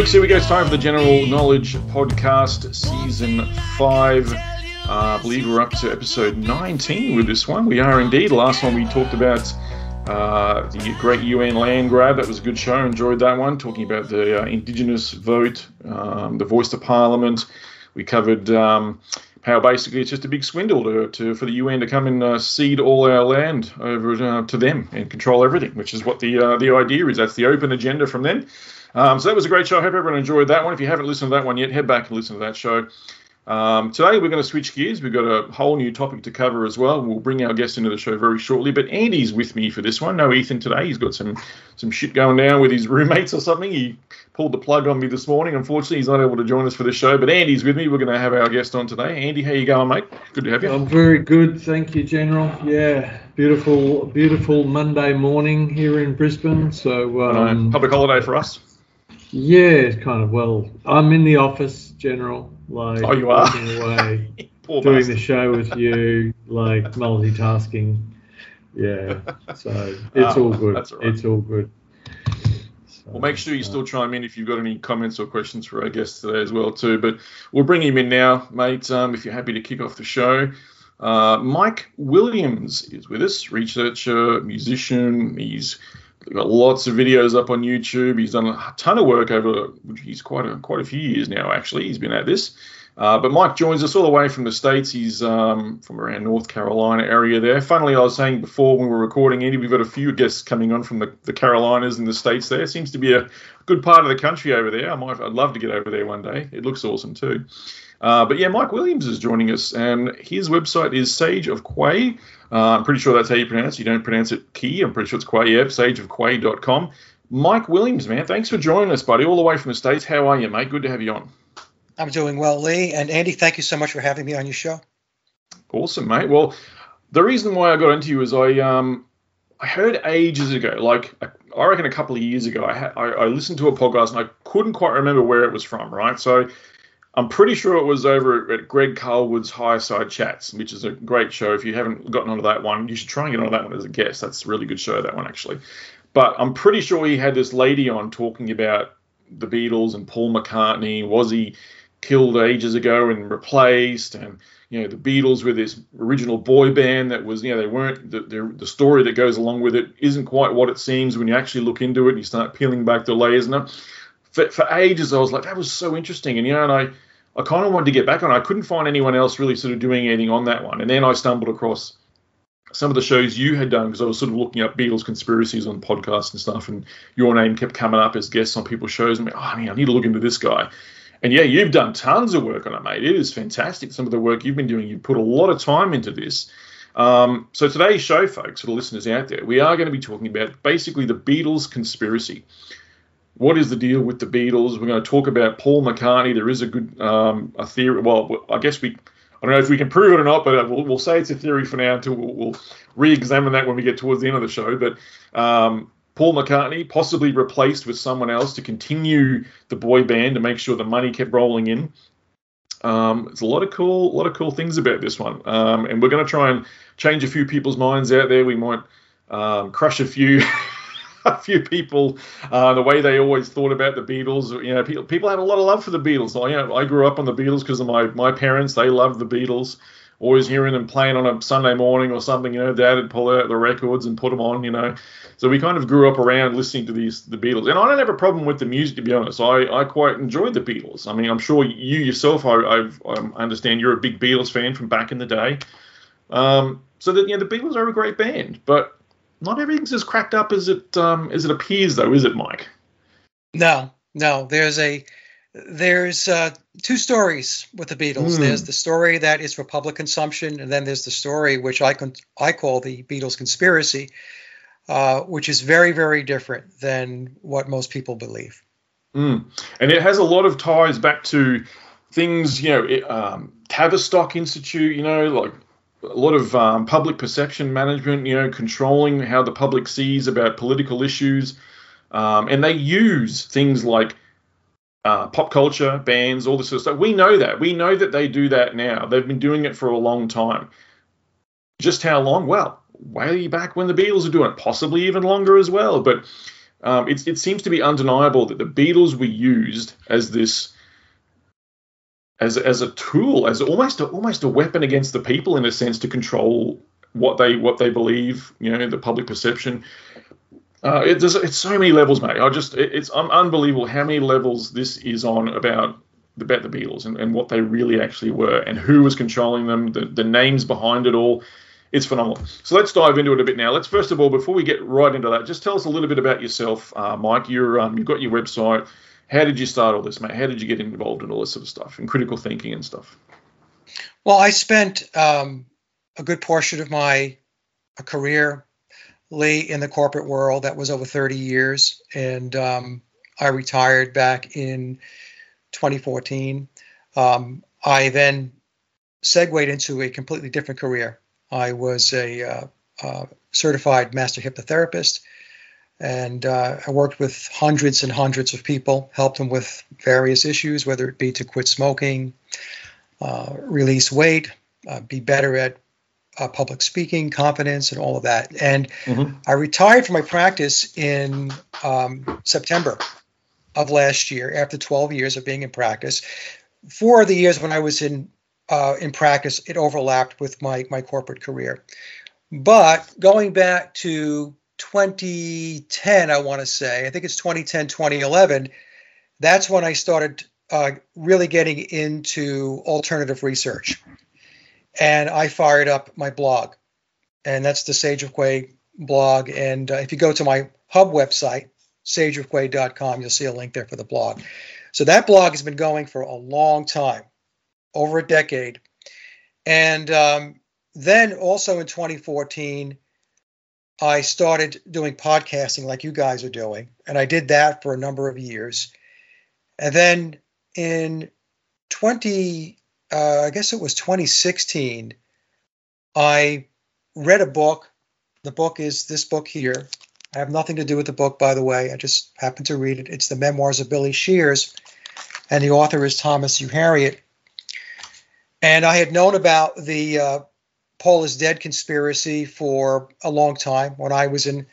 folks, here we go. It's time for the General Knowledge Podcast, Season 5. Uh, I believe we're up to episode 19 with this one. We are indeed. Last one we talked about uh, the great UN land grab. That was a good show. Enjoyed that one. Talking about the uh, Indigenous vote, um, the voice to Parliament. We covered um, how basically it's just a big swindle to, to for the UN to come and uh, cede all our land over uh, to them and control everything, which is what the uh, the idea is. That's the open agenda from them. Um, so that was a great show. I hope everyone enjoyed that one. If you haven't listened to that one yet, head back and listen to that show. Um, today we're going to switch gears. We've got a whole new topic to cover as well. We'll bring our guest into the show very shortly. But Andy's with me for this one. No Ethan today. He's got some some shit going down with his roommates or something. He pulled the plug on me this morning. Unfortunately, he's not able to join us for the show. But Andy's with me. We're going to have our guest on today. Andy, how you going, mate? Good to have you. I'm very good, thank you, General. Yeah, beautiful, beautiful Monday morning here in Brisbane. So um, public holiday for us. Yeah, it's kind of well. I'm in the office, General. Like, oh, you are away, doing bastard. the show with you, like multitasking. Yeah, so it's oh, all good. Right. It's all good. So, well, make sure you uh, still chime in if you've got any comments or questions for our guest today as well too. But we'll bring him in now, mate. Um, if you're happy to kick off the show. Uh, Mike Williams is with us, researcher, musician. He's got lots of videos up on YouTube. He's done a ton of work over. He's quite a quite a few years now. Actually, he's been at this. Uh, but Mike joins us all the way from the states. He's um, from around North Carolina area there. Funnily, I was saying before when we were recording, Andy, we've got a few guests coming on from the, the Carolinas and the states. There seems to be a good part of the country over there. I might, I'd love to get over there one day. It looks awesome too. Uh, but yeah, Mike Williams is joining us, and his website is Sage of Quay. Uh, I'm pretty sure that's how you pronounce it. You don't pronounce it Key. I'm pretty sure it's Quay. Yep, sageofquay.com. Mike Williams, man, thanks for joining us, buddy, all the way from the States. How are you, mate? Good to have you on. I'm doing well, Lee. And Andy, thank you so much for having me on your show. Awesome, mate. Well, the reason why I got into you is I um I heard ages ago, like I reckon a couple of years ago, I, had, I, I listened to a podcast and I couldn't quite remember where it was from, right? So I'm pretty sure it was over at Greg Carlwood's High Side Chats, which is a great show. If you haven't gotten onto that one, you should try and get onto that one as a guest. That's a really good show, that one actually. But I'm pretty sure he had this lady on talking about the Beatles and Paul McCartney. Was he killed ages ago and replaced? And you know the Beatles with this original boy band that was you know they weren't the, the, the story that goes along with it isn't quite what it seems when you actually look into it and you start peeling back the layers. And for, for ages I was like, that was so interesting. And, you know, and I, I kind of wanted to get back on. I couldn't find anyone else really sort of doing anything on that one. And then I stumbled across some of the shows you had done because I was sort of looking up Beatles conspiracies on podcasts and stuff, and your name kept coming up as guests on people's shows. And I'm like, oh I need to look into this guy. And yeah, you've done tons of work on it, mate. It is fantastic. Some of the work you've been doing, you've put a lot of time into this. Um, so today's show, folks, for the listeners out there, we are going to be talking about basically the Beatles conspiracy what is the deal with the Beatles? We're going to talk about Paul McCartney. There is a good um, a theory. Well, I guess we. I don't know if we can prove it or not, but we'll, we'll say it's a theory for now until we'll, we'll, re-examine that when we get towards the end of the show. But um, Paul McCartney possibly replaced with someone else to continue the boy band to make sure the money kept rolling in. Um, a lot of cool, a lot of cool things about this one, um, and we're going to try and change a few people's minds out there. We might um, crush a few a few people uh, the way they always thought about the Beatles. You know, people, people had a lot of love for the Beatles. I, you know, I grew up on the Beatles because of my my parents. They loved the Beatles. Always hearing them playing on a Sunday morning or something. You know, Dad would pull out the records and put them on. You know, so we kind of grew up around listening to these the Beatles. And I don't have a problem with the music, to be honest. I, I quite enjoyed the Beatles. I mean, I'm sure you yourself, I, I've, I understand you're a big Beatles fan from back in the day. Um, so that you know, the Beatles are a great band, but not everything's as cracked up as it um, as it appears, though, is it, Mike? No, no. There's a there's uh, two stories with the Beatles. Mm. There's the story that is for public consumption, and then there's the story which I can I call the Beatles conspiracy, uh, which is very very different than what most people believe. Mm. And it has a lot of ties back to things, you know, it, um, Tavistock Institute, you know, like a lot of um, public perception management, you know, controlling how the public sees about political issues. Um, and they use things like uh, pop culture, bands, all this sort of stuff. We know that. We know that they do that now. They've been doing it for a long time. Just how long? Well, way back when the Beatles were doing it, possibly even longer as well. But um, it, it seems to be undeniable that the Beatles were used as this as as a tool, as almost a, almost a weapon against the people in a sense to control what they what they believe, you know, the public perception. Uh, it, it's so many levels, mate. I just it, it's unbelievable how many levels this is on about about the Beatles and, and what they really actually were and who was controlling them, the, the names behind it all. It's phenomenal. So let's dive into it a bit now. Let's first of all, before we get right into that, just tell us a little bit about yourself, uh, Mike. You're um, you've got your website. How did you start all this, mate? How did you get involved in all this sort of stuff and critical thinking and stuff? Well, I spent um, a good portion of my career, Lee, in the corporate world. That was over 30 years, and um, I retired back in 2014. Um, I then segued into a completely different career. I was a uh, uh, certified master hypnotherapist, and uh, I worked with hundreds and hundreds of people, helped them with various issues, whether it be to quit smoking, uh, release weight, uh, be better at uh, public speaking, confidence, and all of that. And mm-hmm. I retired from my practice in um, September of last year after 12 years of being in practice. Four of the years when I was in uh, in practice, it overlapped with my my corporate career. But going back to 2010, I want to say, I think it's 2010, 2011, that's when I started uh, really getting into alternative research. And I fired up my blog, and that's the Sage of Quay blog. And uh, if you go to my hub website, sageofquay.com. You'll see a link there for the blog. So that blog has been going for a long time, over a decade. And um, then also in 2014, I started doing podcasting like you guys are doing. And I did that for a number of years. And then in 20, uh, I guess it was 2016, I read a book. The book is this book here, I have nothing to do with the book, by the way. I just happened to read it. It's the memoirs of Billy Shears, and the author is Thomas Uharriet. And I had known about the uh, Paul is Dead conspiracy for a long time. When I was in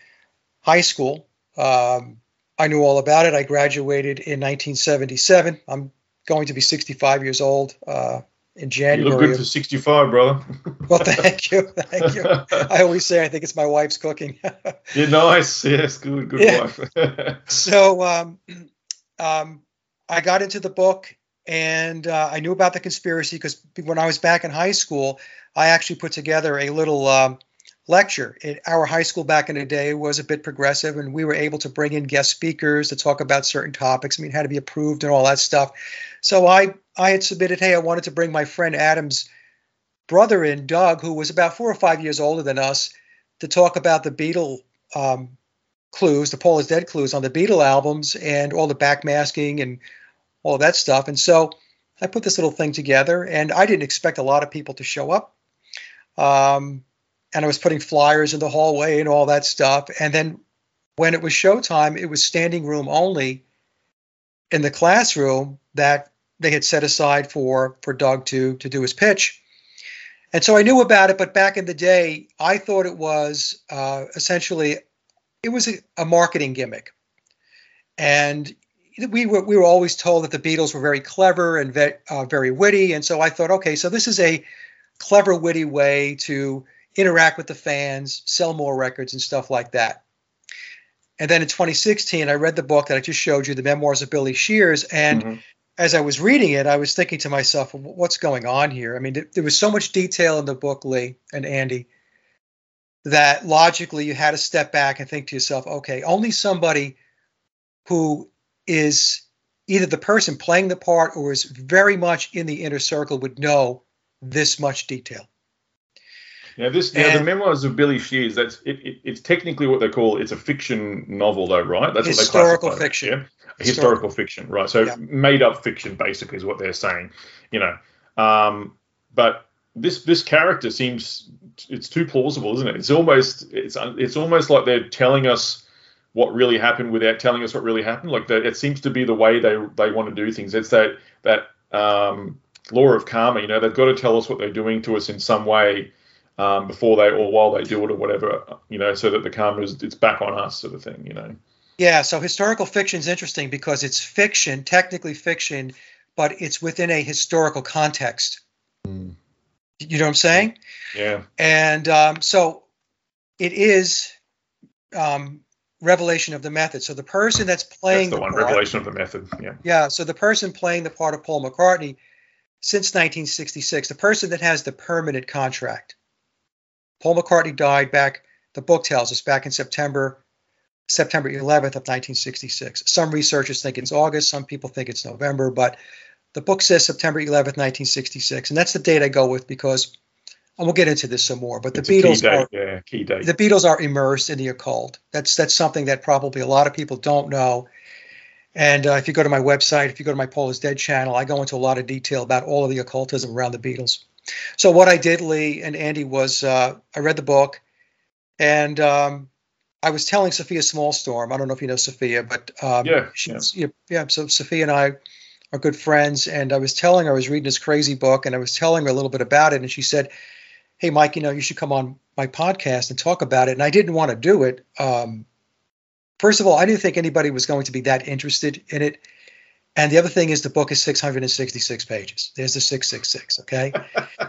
high school, um, I knew all about it. I graduated in 1977. I'm going to be 65 years old uh, in January. You look good for 65, brother. well, thank you, thank you. I always say I think it's my wife's cooking. You're nice. Yes, good, good yeah. wife. so, um, um, I got into the book, and uh, I knew about the conspiracy because when I was back in high school, I actually put together a little um, lecture. It, our high school back in the day was a bit progressive, and we were able to bring in guest speakers to talk about certain topics. I mean, had to be approved and all that stuff. So I I had submitted, hey, I wanted to bring my friend Adam's brother in, Doug, who was about four or five years older than us, to talk about the Beatle um, clues, the Paul is Dead clues on the Beatle albums and all the backmasking and all of that stuff. And so I put this little thing together, and I didn't expect a lot of people to show up. Um, and I was putting flyers in the hallway and all that stuff. And then when it was showtime, it was standing room only in the classroom that they had set aside for for Doug to to do his pitch. And so I knew about it, but back in the day, I thought it was uh, essentially it was a, a, marketing gimmick, and we were we were always told that the Beatles were very clever and ve- uh, very witty, and so I thought, okay, so this is a clever, witty way to interact with the fans, sell more records, and stuff like that. And then in 2016, I read the book that I just showed you, The Memoirs of Billy Shears, and mm-hmm as I was reading it, I was thinking to myself, what's going on here? I mean, there was so much detail in the book, Lee and Andy, that logically you had to step back and think to yourself, okay, only somebody who is either the person playing the part or is very much in the inner circle would know this much detail. Yeah, this yeah, the memoirs of Billy Shears. That's it, it, It's technically what they call it's a fiction novel, though, right? That's historical what they fiction. It, yeah? historical fiction, right? So yeah. made up fiction, basically, is what they're saying. You know, um, but this this character seems it's too plausible, isn't it? It's almost it's it's almost like they're telling us what really happened without telling us what really happened. Like that, it seems to be the way they they want to do things. It's that that um, law of karma. You know, they've got to tell us what they're doing to us in some way um, before they or while they do it or whatever, you know, so that the karma is it's back on us, sort of thing, you know. Yeah, so historical fiction is interesting because it's fiction, technically fiction, but it's within a historical context. Mm. You know what I'm saying? Yeah. And um, so it is um, revelation of the method. So the person that's playing that's the, the one part, revelation of the method. Yeah. Yeah. So the person playing the part of Paul McCartney since 1966, the person that has the permanent contract. Paul McCartney died back. The book tells us back in September September 11th of 1966. Some researchers think it's August, some people think it's November, but the book says September 11th, 1966, and that's the date I go with because, and we'll get into this some more. But the it's Beatles key are yeah, key date. the Beatles are immersed in the occult. That's that's something that probably a lot of people don't know. And uh, if you go to my website, if you go to my Paul is Dead channel, I go into a lot of detail about all of the occultism around the Beatles. So what I did, Lee and Andy, was uh, I read the book, and um, I was telling Sofia Smallstorm. I don't know if you know Sofia, but um, yeah, she's, yeah, yeah. So Sofia and I are good friends, and I was telling her I was reading this crazy book, and I was telling her a little bit about it, and she said, "Hey, Mike, you know, you should come on my podcast and talk about it." And I didn't want to do it. Um, first of all, I didn't think anybody was going to be that interested in it. And the other thing is the book is 666 pages. There's the 666. Okay.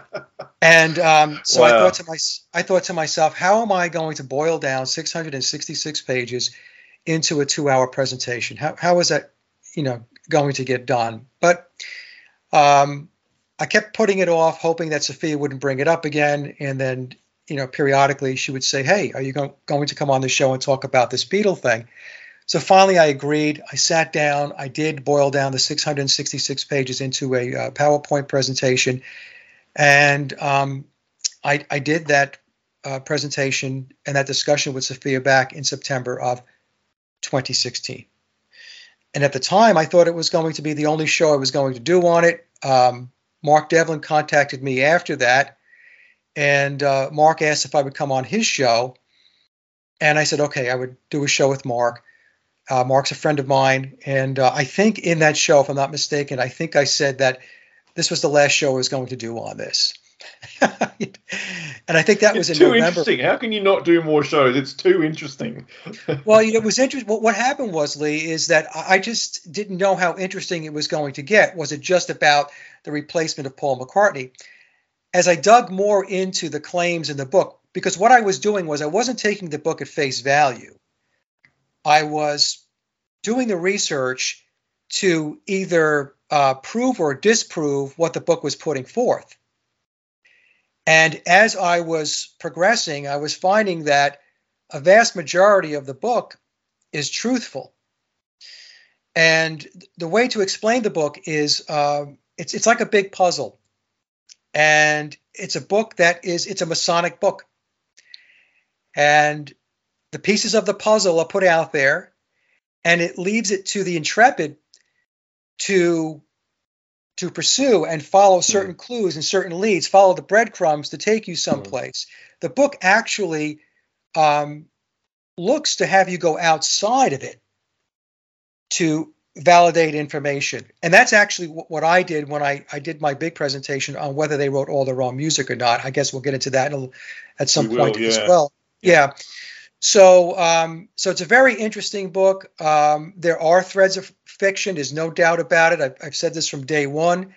and um, so wow. I thought to my, I thought to myself, how am I going to boil down 666 pages into a two-hour presentation? How how is that, you know, going to get done? But um, I kept putting it off, hoping that Sofia wouldn't bring it up again, and then you know periodically she would say, "Hey, are you go- going to come on the show and talk about this Beatle thing?" So finally, I agreed. I sat down. I did boil down the 666 pages into a uh, PowerPoint presentation, and um, I, I, did that uh, presentation and that discussion with Sofia back in September of 2016. And at the time, I thought it was going to be the only show I was going to do on it. Um, Mark Devlin contacted me after that, and uh, Mark asked if I would come on his show. And I said, okay, I would do a show with Mark. Uh, Mark's a friend of mine, and uh, I think in that show, if I'm not mistaken, I think I said that this was the last show I was going to do on this. and I think that it's was in too November. interesting. How can you not do more shows? It's too interesting. well, you know, it was interesting. What, what happened was, Lee, is that I just didn't know how interesting it was going to get. Was it just about the replacement of Paul McCartney? As I dug more into the claims in the book, because what I was doing was I wasn't taking the book at face value. I was doing the research to either uh, prove or disprove what the book was putting forth. And as I was progressing, I was finding that a vast majority of the book is truthful. And the way to explain the book is uh, it's it's like a big puzzle, and it's a book that is it's a Masonic book, and the pieces of the puzzle are put out there, and it leaves it to the intrepid to to pursue and follow certain mm. clues and certain leads, follow the breadcrumbs to take you hmm. someplace. Mm. The book actually um, looks to have you go outside of it to validate information. And that's actually what I did when I, I did my big presentation on whether they wrote all the wrong music or not. I guess we'll get into that at some we point will, yeah. as well. Yeah. yeah. So, um, so it's a very interesting book. Um, there are threads of fiction. There's no doubt about it. I've, I've said this from day one.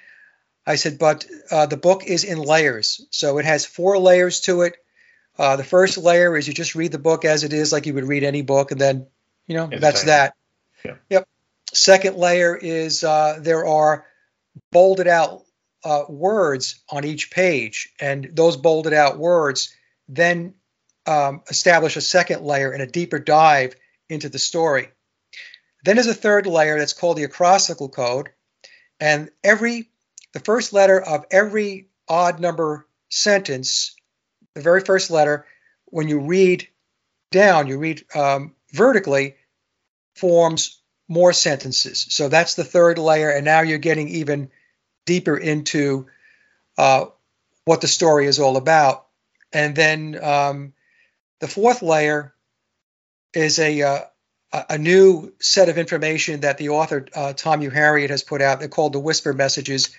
I said, but uh, the book is in layers. So it has four layers to it. Uh, the first layer is you just read the book as it is, like you would read any book, and then, you know, it's that's that. Yeah. Yep. Second layer is uh, there are bolded out uh, words on each page, and those bolded out words then um, establish a second layer and a deeper dive into the story. Then there's a third layer that's called the acrostical code, and every the first letter of every odd number sentence, the very first letter, when you read down, you read um, vertically, forms more sentences. So that's the third layer, and now you're getting even deeper into uh, what the story is all about. And then um, the fourth layer is a uh, a new set of information that the author uh, Tom Harriet has put out. They're called the whisper messages,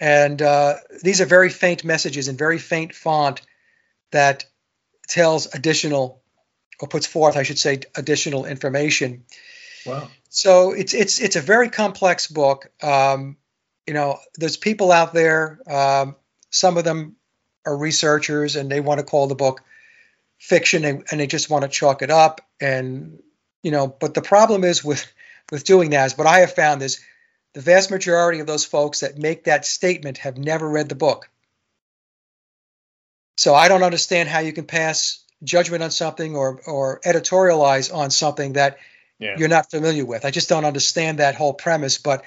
and uh, these are very faint messages in very faint font that tells additional or puts forth, I should say, additional information. Wow. So it's it's it's a very complex book. Um, you know, there's people out there. Um, some of them are researchers, and they want to call the book fiction, and, and they just want to chalk it up. And you know, but the problem is with with doing that is what I have found is the vast majority of those folks that make that statement have never read the book. So I don't understand how you can pass judgment on something or or editorialize on something that yeah. you're not familiar with. I just don't understand that whole premise. But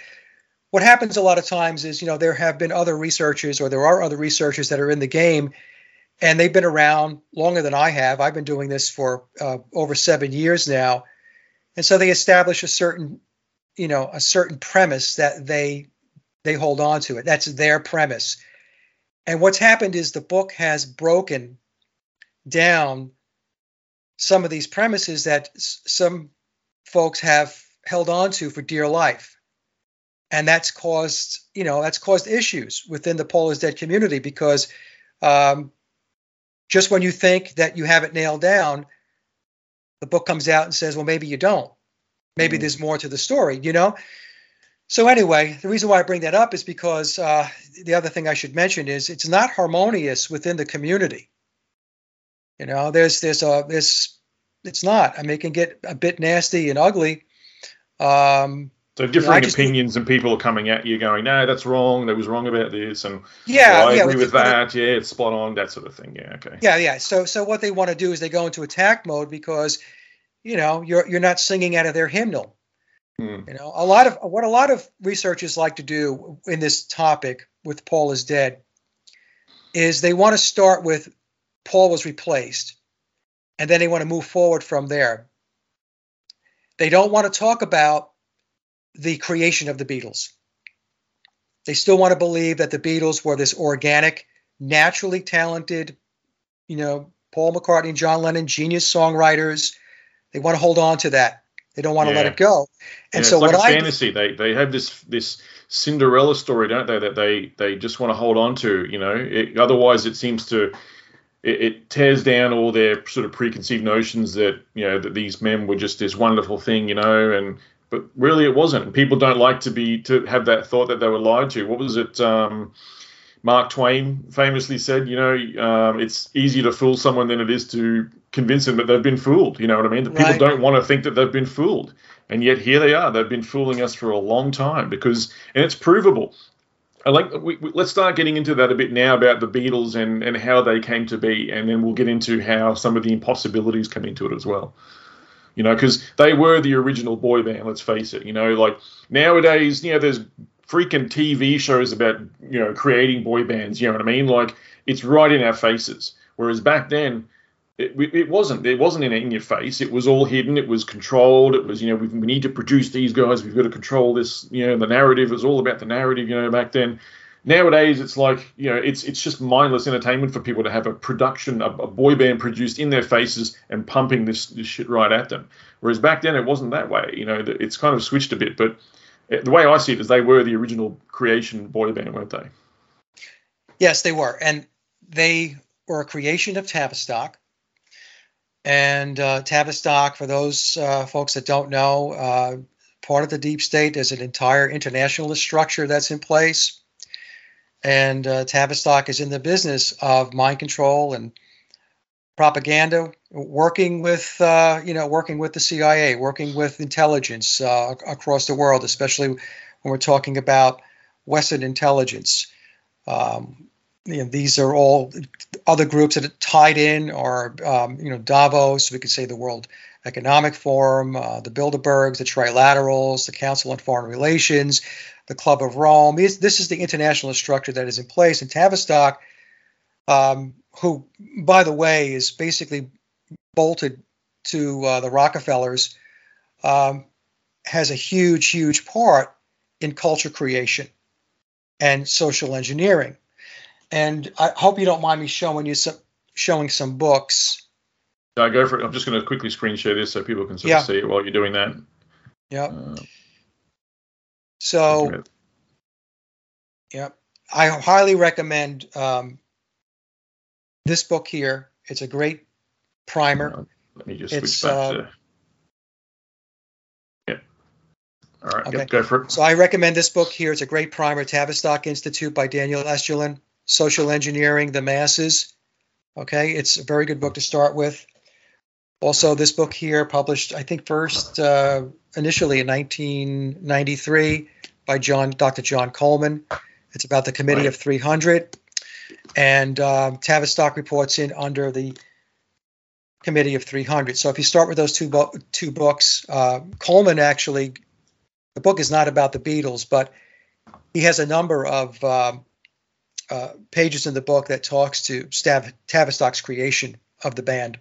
what happens a lot of times is, you know, there have been other researchers or there are other researchers that are in the game and they've been around longer than I have. I've been doing this for uh, over seven years now. And so they establish a certain, you know, a certain premise that they they hold on to it. That's their premise. And what's happened is the book has broken down some of these premises that some folks have held on to for dear life. And that's caused, you know, that's caused issues within the Paul is Dead community because um, just when you think that you have it nailed down, the book comes out and says, well, maybe you don't. Maybe mm. there's more to the story, you know? So, anyway, the reason why I bring that up is because uh, the other thing I should mention is it's not harmonious within the community. You know, there's there's a this it's not. I mean, it can get a bit nasty and ugly. Um, so differing know, opinions and people are coming at you going, no, that's wrong. That was wrong about this, and yeah, well, I yeah, agree with that. yeah, it's spot on. That sort of thing. Yeah, okay. Yeah, yeah. So so what they want to do is they go into attack mode because, you know, you're you're not singing out of their hymnal. Hmm. You know, a lot of what a lot of researchers like to do in this topic with Paul is dead is they want to start with Paul was replaced, and then they want to move forward from there. They don't want to talk about the creation of the Beatles. They still want to believe that the Beatles were this organic, naturally talented, you know, Paul McCartney and John Lennon, genius songwriters. They want to hold on to that. They don't want yeah. to let it go. And yeah, so it's like what a I fantasy. They they have this this Cinderella story, don't they? That they they just want to hold on to. You know, it, otherwise it seems to it, it, tears down all their sort of preconceived notions that you know that these men were just this wonderful thing, you know, and but really it wasn't. People don't like to be to have that thought that they were lied to. What was it? Um, Mark Twain famously said, you know, um, it's easier to fool someone than it is to convince them that they've been fooled. You know what I mean? People right. don't want to think that they've been fooled, and yet here they are. They've been fooling us for a long time because, and it's provable. I like we, we, let's start getting into that a bit now about the Beatles and and how they came to be, and then we'll get into how some of the impossibilities come into it as well. You know, because they were the original boy band. Let's face it. You know, like nowadays, you know, there's freaking TV shows about you know creating boy bands. You know what I mean? Like it's right in our faces. Whereas back then, it, it wasn't. It wasn't in, in your face. It was all hidden. It was controlled. It was, you know, we, we need to produce these guys. We've got to control this. You know, the narrative was all about the narrative. You know, back then. Nowadays, it's like you know, it's it's just mindless entertainment for people to have a production, a, a boy band produced in their faces and pumping this, this shit right at them. Whereas back then, it wasn't that way. You know, it's kind of switched a bit. But the way I see it is, they were the original creation boy band, weren't they? Yes, they were, and they were a creation of Tavistock and uh, Tavistock, for those uh, folks that don't know, uh, part of the deep state is an entire internationalist structure that's in place. And uh, Tavistock is in the business of mind control and propaganda, working with, uh, you know, working with the CIA, working with intelligence uh, across the world, especially when we're talking about Western intelligence. Um, you know, these are all other groups that are tied in, or um, you know, Davos. We could say the World Economic Forum, uh, the Bilderbergs, the Trilaterals, the Council on Foreign Relations, the Club of Rome. This, this is the international structure that is in place. And Tavistock, um, who, by the way, is basically bolted to uh, the Rockefellers, um, has a huge, huge part in culture creation and social engineering and I hope you don't mind me showing you some showing some books. I go for it. I'm just going to quickly screen share this so people can sort yeah. of see it while you're doing that. Yeah. Uh, so, yeah, I highly recommend um, this book here. It's a great primer. Let me just switch back uh, to. Yeah. All right. Okay. Yep, go for it. So I recommend this book here. It's a great primer. Tavistock Institute by Daniel Estulin. Social Engineering the Masses. Okay, it's a very good book to start with. Also, this book here, published I think first uh, initially in 1993 by John Dr. John Coleman. It's about the Committee right. of 300, and um, Tavistock reports in under the Committee of 300. So if you start with those two bo- two books, uh, Coleman actually, the book is not about the Beatles, but he has a number of um, uh, pages in the book that talks to Stav- Tavistock's creation of the band.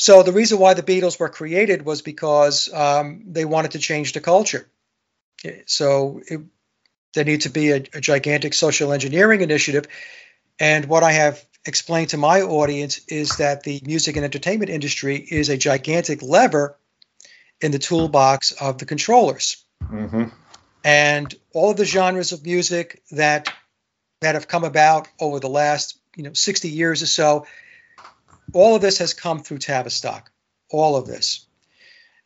So the reason why the Beatles were created was because um, they wanted to change the culture. So it, there needed to be a, a gigantic social engineering initiative. And what I have explained to my audience is that the music and entertainment industry is a gigantic lever in the toolbox of the controllers. Mm-hmm. And all of the genres of music that that have come about over the last you know 60 years or so, all of this has come through Tavistock. All of this.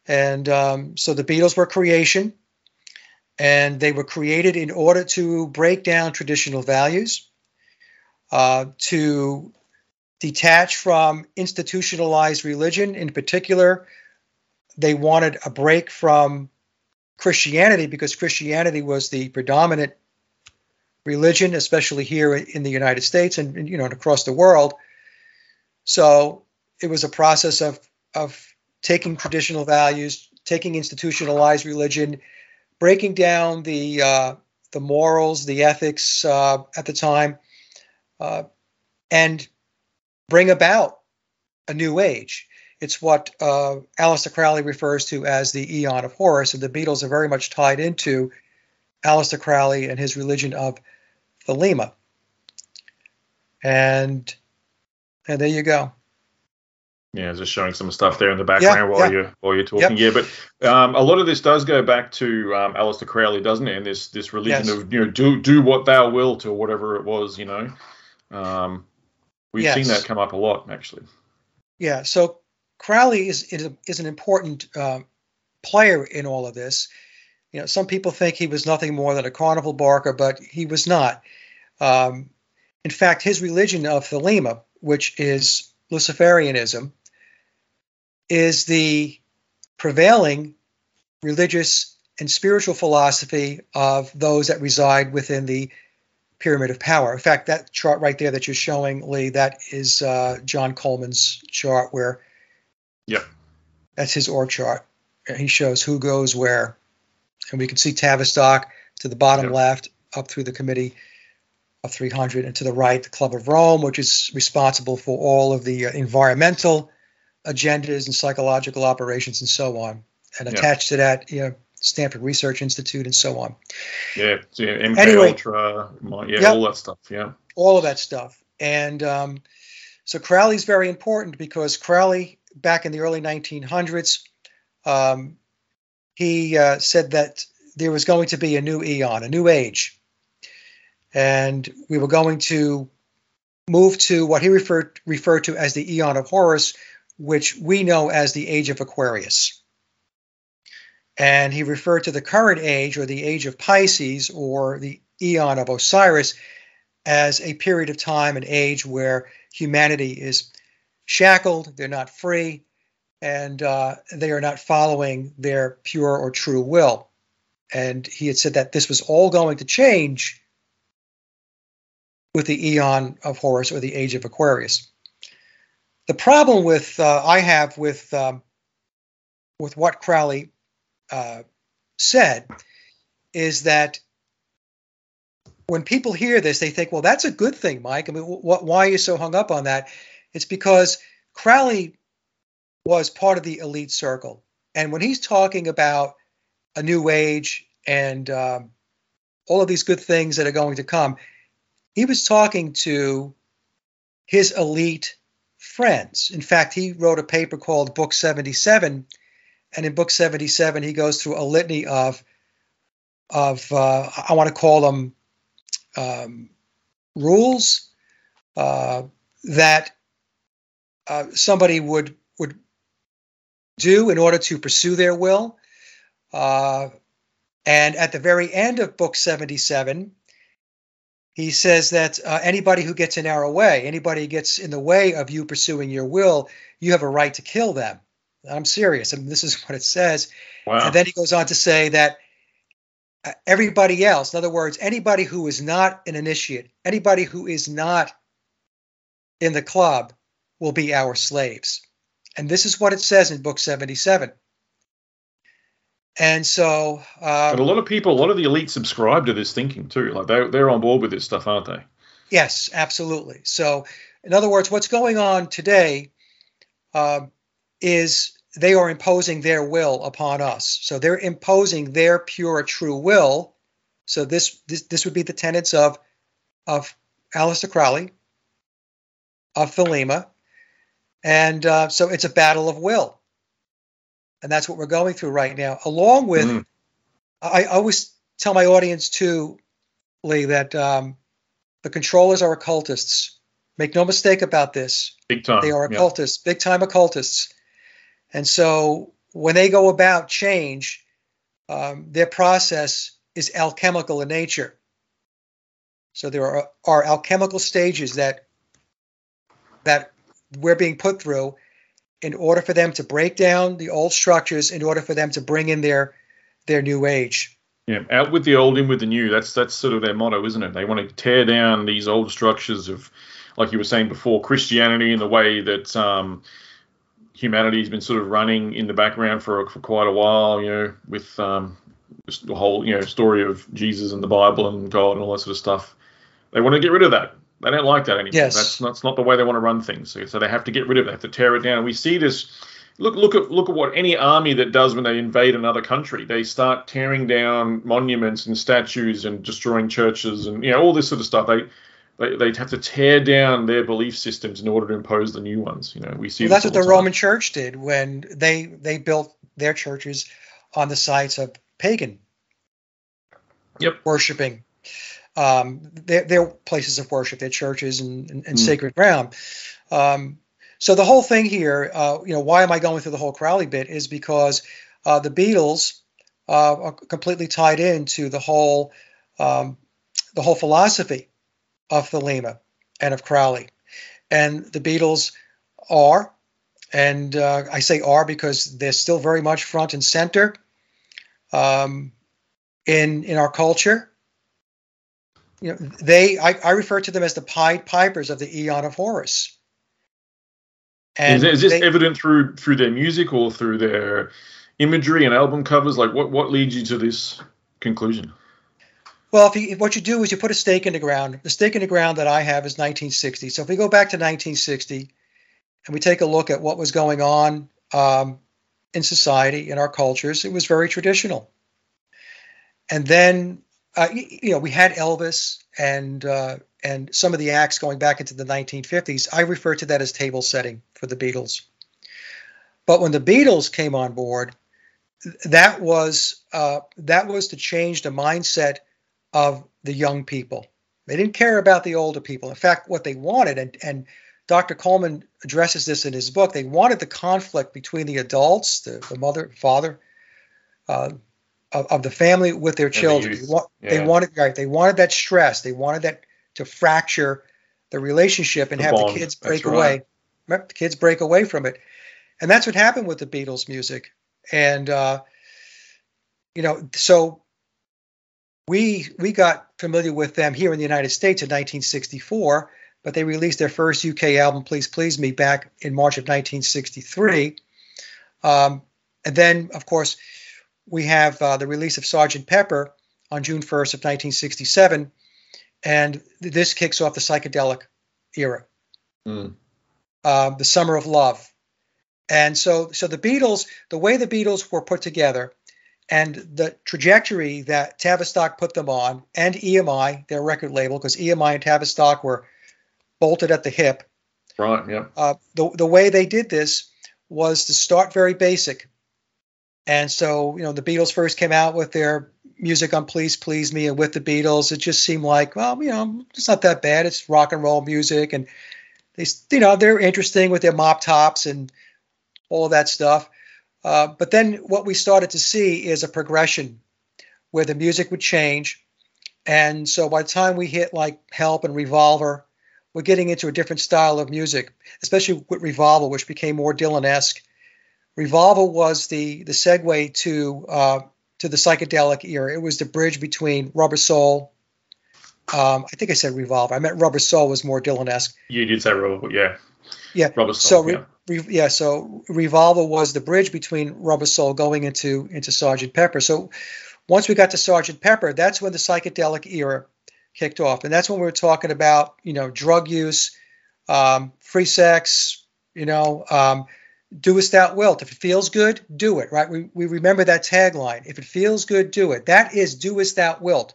And um, so the Beatles were creation and they were created in order to break down traditional values, uh, to detach from institutionalized religion. In particular, they wanted a break from Christianity because Christianity was the predominant religion, especially here in the United States and you know across the world. So it was a process of of taking traditional values, taking institutionalized religion, breaking down the uh, the morals, the ethics uh, at the time, uh, and bring about a new age. It's what uh, Aleister Crowley refers to as the Eon of Horus, and the Beatles are very much tied into Aleister Crowley and his religion of Thelema. And and there you go. Yeah, just showing some stuff there in the background yeah, while yeah. you're while you're talking. Yep. Yeah, but um, a lot of this does go back to um, Aleister Crowley, doesn't it? And this this religion yes. of you know do do what thou wilt or whatever it was, you know. Um, we've yes. seen that come up a lot actually. Yeah, so Crowley is is, a, is an important uh, player in all of this. You know, some people think he was nothing more than a carnival barker, but he was not. Um, in fact, his religion of Thelema, which is Luciferianism, is the prevailing religious and spiritual philosophy of those that reside within the pyramid of power. In fact, that chart right there that you're showing, Lee, that is uh, John Coleman's chart where. Yeah. That's his org chart. He shows who goes where. And we can see Tavistock to the bottom yep. left, up through the committee of 300, and to the right, the Club of Rome, which is responsible for all of the uh, environmental agendas and psychological operations and so on. And attached to that, you know, Stanford Research Institute and so on. Yeah, so yeah MK anyway, Ultra, yeah, yep, all that stuff. Yeah, all of that stuff. And um, so Crowley's very important because Crowley, back in the early 1900s, um, he uh, said that there was going to be a new eon, a new age, and we were going to move to what he referred referred to as the eon of Horus, which we know as the age of Aquarius. And he referred to the current age or the age of Pisces or the eon of Osiris as a period of time, an age where humanity is shackled, they're not free, and uh, they are not following their pure or true will. And he had said that this was all going to change with the eon of Horus or the age of Aquarius the problem with uh, I have with um, with what Crowley uh, said is that when people hear this, they think, "Well, that's a good thing, Mike." I mean, wh- why are you so hung up on that? It's because Crowley was part of the elite circle, and when he's talking about a new age and um, all of these good things that are going to come, he was talking to his elite friends. In fact, he wrote a paper called Book 77, and in Book 77, he goes through a litany of of uh, I want to call them um, rules uh, that uh, somebody would would do in order to pursue their will. Uh, and at the very end of book 77, he says that uh, anybody who gets in our way, anybody who gets in the way of you pursuing your will, you have a right to kill them. I'm serious. I mean, this is what it says. Wow. And then he goes on to say that uh, everybody else, in other words, anybody who is not an initiate, anybody who is not in the club, will be our slaves. And this is what it says in Book 77. And so, um, but a lot of people, a lot of the elite subscribe to this thinking too. Like they they're on board with this stuff, aren't they? Yes, absolutely. So, in other words, what's going on today um, is they are imposing their will upon us. So they're imposing their pure, true will. So this this, this would be the tenets of of Aleister Crowley, of Thelema, and uh, so it's a battle of will and that's what we're going through right now. Along with, mm. I, I, always tell my audience too, Lee, that um, the controllers are occultists. Make no mistake about this. Big time. They are occultists, yeah. big time occultists. And so when they go about change, um, their process is alchemical in nature. So there are, are alchemical stages that that we're being put through, in order for them to break down the old structures, in order for them to bring in their their new age. Yeah, out with the old, in with the new. That's that's sort of their motto, isn't it? They want to tear down these old structures of, like you were saying before, Christianity and the way that um, humanity's been sort of running in the background for for quite a while. You know, with um, the whole you know story of Jesus and the Bible and God and all that sort of stuff. They want to get rid of that. They don't like that anymore. Yes. That's, that's not the way they want to run things. So, so they have to get rid of it. They have to tear it down. And we see this. Look, look at look at what any army that does when they invade another country. They start tearing down monuments and statues and destroying churches and you know all this sort of stuff. They they they have to tear down their belief systems in order to impose the new ones. You know, we see. Well, that's what the, the Roman Church did when they they built their churches on the sites of pagan. Yep. Worshiping um, they're, they're, places of worship, they're churches and, and, and mm. sacred ground. Um, so the whole thing here, uh, you know, why am I going through the whole Crowley bit is because uh, the Beatles uh, are completely tied into the whole um, the whole philosophy of Thelema and of Crowley, and the Beatles are, and uh, I say are because they're still very much front and center um, in in our culture you know, they I, I, refer to them as the Pied Pipers of the Eon of Horus. And is, is this they, evident through through their music or through their imagery and album covers? Like, what what leads you to this conclusion? Well, if, you, what you do is you put a stake in the ground. The stake in the ground that I have is 1960. So if we go back to 1960 and we take a look at what was going on um, in society in our cultures, it was very traditional. And then uh, you know, we had Elvis and uh, and some of the acts going back into the 1950s. I refer to that as table setting for the Beatles. But when the Beatles came on board, that was uh, that was to change the mindset of the young people. They didn't care about the older people. In fact, what they wanted, and, and Dr. Coleman addresses this in his book, they wanted the conflict between the adults, the, the mother, father, uh, of, of the family with their children. The they, want, yeah. they wanted right. They wanted that stress. They wanted that to fracture the relationship and the have bond. the kids break away. The kids break away from it, and that's what happened with the Beatles music. And uh, you know, so we we got familiar with them here in the United States in 1964, but they released their first UK album, Please Please Me, back in March of 1963. Um, and then, of course, we have uh, the release of Sergeant Pepper on June 1st of 1967, and this kicks off the psychedelic era, mm. uh, the Summer of Love, and so so the Beatles, the way the Beatles were put together, and the trajectory that Tavistock put them on, and EMI, their record label, because EMI and Tavistock were bolted at the hip. Right. Yeah. Uh, the the way they did this was to start very basic and so, you know, the Beatles first came out with their music on Please Please Me and with the Beatles, it just seemed like, well, you know, it's not that bad. It's rock and roll music. And they, you know, they're interesting with their mop tops and all that stuff. Uh, but then what we started to see is a progression where the music would change. And so by the time we hit like Help and Revolver, we're getting into a different style of music, especially with Revolver, which became more Dylan-esque. Revolver was the the segue to uh, to the psychedelic era. It was the bridge between Rubber Soul. Um, I think I said Revolver. I meant Rubber Soul was more Dylan-esque. You did say Rubber, yeah. Yeah. Rubber Soul. So yeah. Re, yeah. So Revolver was the bridge between Rubber Soul going into into Sergeant Pepper. So once we got to Sergeant Pepper, that's when the psychedelic era kicked off, and that's when we were talking about you know drug use, um, free sex, you know, um, do as thou wilt. If it feels good, do it. Right? We we remember that tagline. If it feels good, do it. That is do as thou wilt.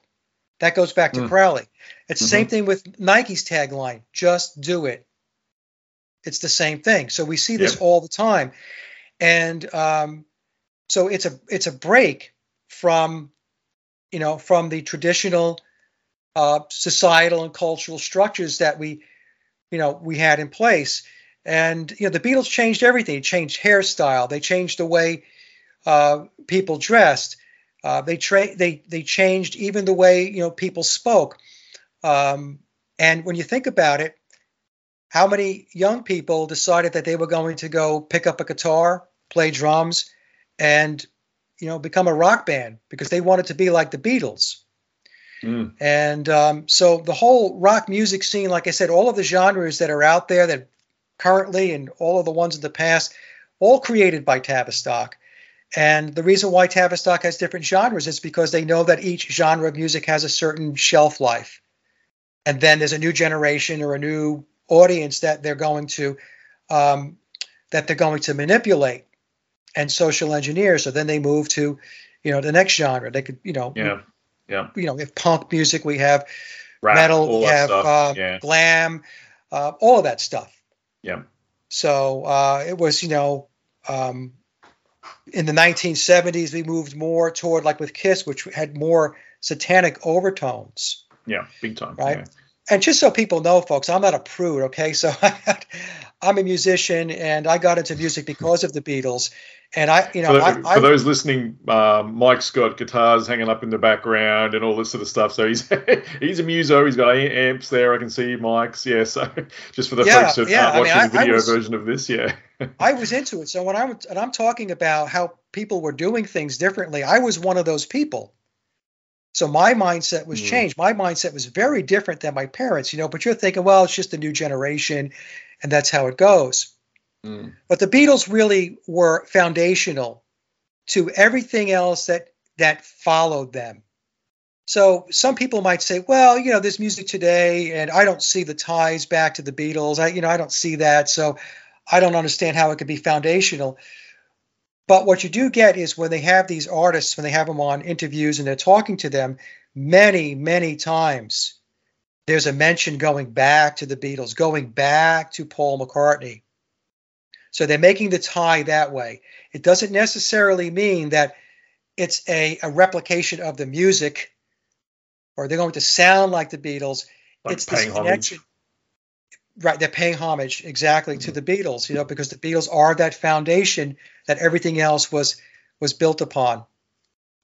That goes back to mm. Crowley. It's mm-hmm. the same thing with Nike's tagline: just do it. It's the same thing. So we see this yeah. all the time, and um, so it's a it's a break from you know from the traditional uh, societal and cultural structures that we you know we had in place and you know the beatles changed everything they changed hairstyle they changed the way uh, people dressed uh, they tra- they they changed even the way you know people spoke um, and when you think about it how many young people decided that they were going to go pick up a guitar play drums and you know, become a rock band because they wanted to be like the Beatles. Mm. And um, so the whole rock music scene, like I said, all of the genres that are out there that currently and all of the ones in the past, all created by Tavistock. And the reason why Tavistock has different genres is because they know that each genre of music has a certain shelf life. And then there's a new generation or a new audience that they're going to um, that they're going to manipulate and social engineer. So then they move to, you know, the next genre. They could, you know, yeah, yeah. You know, we have punk music, we have Rap, metal, we have uh, yeah. glam, uh, all of that stuff. Yeah. So uh, it was, you know, um, in the 1970s we moved more toward like with Kiss, which had more satanic overtones. Yeah, big time. Right. Yeah. And just so people know, folks, I'm not a prude. Okay, so I'm a musician, and I got into music because of the Beatles. And I, you know, for, I, for I, those listening, um, Mike's got guitars hanging up in the background and all this sort of stuff. So he's he's a muso. He's got amps there. I can see Mike's. Yeah. So just for the yeah, folks that yeah, aren't watching mean, the video was, version of this, yeah. I was into it. So when I'm and I'm talking about how people were doing things differently, I was one of those people. So my mindset was mm. changed. My mindset was very different than my parents, you know. But you're thinking, well, it's just a new generation, and that's how it goes. Mm. But the Beatles really were foundational to everything else that that followed them. So some people might say, well, you know, there's music today, and I don't see the ties back to the Beatles. I, you know, I don't see that, so I don't understand how it could be foundational. But what you do get is when they have these artists, when they have them on interviews and they're talking to them, many, many times there's a mention going back to the Beatles, going back to Paul McCartney. So they're making the tie that way. It doesn't necessarily mean that it's a, a replication of the music or they're going to sound like the Beatles. Like it's this connection. Homage. Right, they're paying homage exactly mm-hmm. to the Beatles, you know, because the Beatles are that foundation that everything else was was built upon.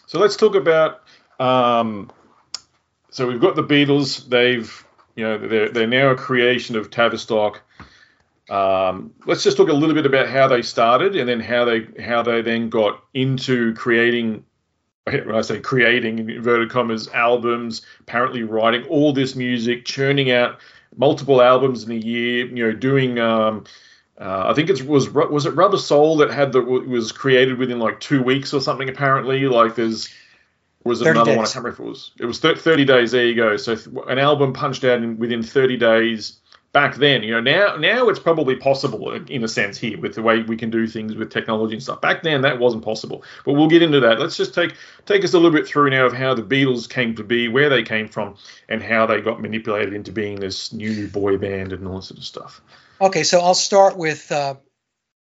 So let's talk about. Um, so we've got the Beatles. They've, you know, they're they're now a creation of Tavistock. Um, let's just talk a little bit about how they started and then how they how they then got into creating when I say creating in inverted commas albums, apparently writing all this music, churning out multiple albums in a year, you know, doing um, uh, I think it was was it Rubber Soul that had the was created within like two weeks or something. Apparently, like there's was another days. one. I can't remember if it was. It was 30 days. There you go. So an album punched out in, within 30 days back then. You know, now now it's probably possible in a sense here with the way we can do things with technology and stuff. Back then that wasn't possible. But we'll get into that. Let's just take take us a little bit through now of how the Beatles came to be, where they came from, and how they got manipulated into being this new boy band and all that sort of stuff. Okay, so I'll start with uh,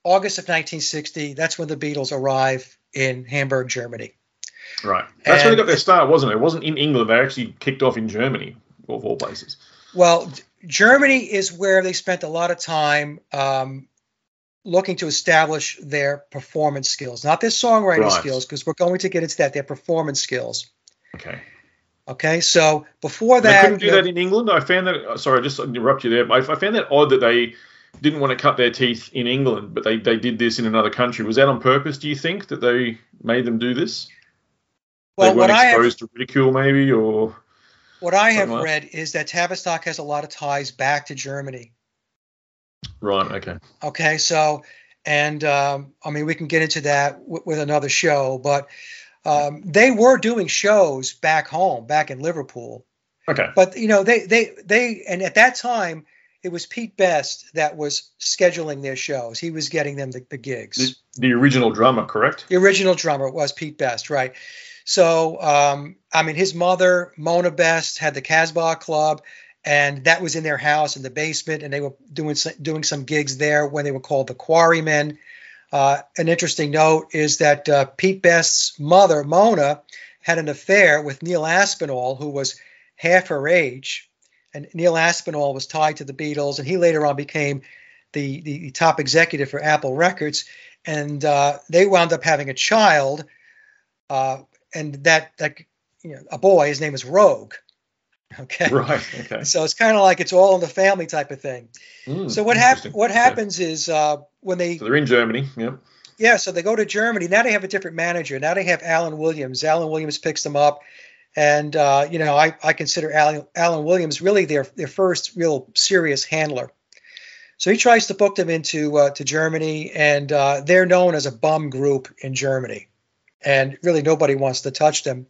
August of 1960. That's when the Beatles arrive in Hamburg, Germany. Right. That's and, where they got their start, wasn't it? It wasn't in England. They actually kicked off in Germany, of all places. Well, Germany is where they spent a lot of time um, looking to establish their performance skills, not their songwriting right. skills, because we're going to get into that, their performance skills. Okay. Okay, so before that, they couldn't do that in England. I found that. Sorry, I just interrupt you there. I, I found that odd that they didn't want to cut their teeth in England, but they, they did this in another country. Was that on purpose? Do you think that they made them do this? Well, they weren't exposed I have, to ridicule, maybe, or what I have like read is that Tavistock has a lot of ties back to Germany. Right. Okay. Okay. So, and um, I mean, we can get into that w- with another show, but um, they were doing shows back home, back in Liverpool. Okay. But you know, they they they, and at that time, it was Pete Best that was scheduling their shows. He was getting them the, the gigs. The, the, original drummer, correct? The original drummer was Pete Best, right? So, um, I mean, his mother, Mona Best, had the Casbah Club, and that was in their house in the basement, and they were doing doing some gigs there when they were called the Quarrymen. Uh, an interesting note is that uh, Pete Best's mother, Mona, had an affair with Neil Aspinall, who was half her age. And Neil Aspinall was tied to the Beatles, and he later on became the, the top executive for Apple Records. And uh, they wound up having a child, uh, and that, that you know, a boy, his name is Roag. Okay. Right. Okay. So it's kind of like it's all in the family type of thing. Mm, so what happens? What happens okay. is uh, when they so they're in Germany. Yeah. Yeah. So they go to Germany. Now they have a different manager. Now they have Alan Williams. Alan Williams picks them up, and uh, you know I, I consider Alan, Alan Williams really their their first real serious handler. So he tries to book them into uh, to Germany, and uh, they're known as a bum group in Germany, and really nobody wants to touch them.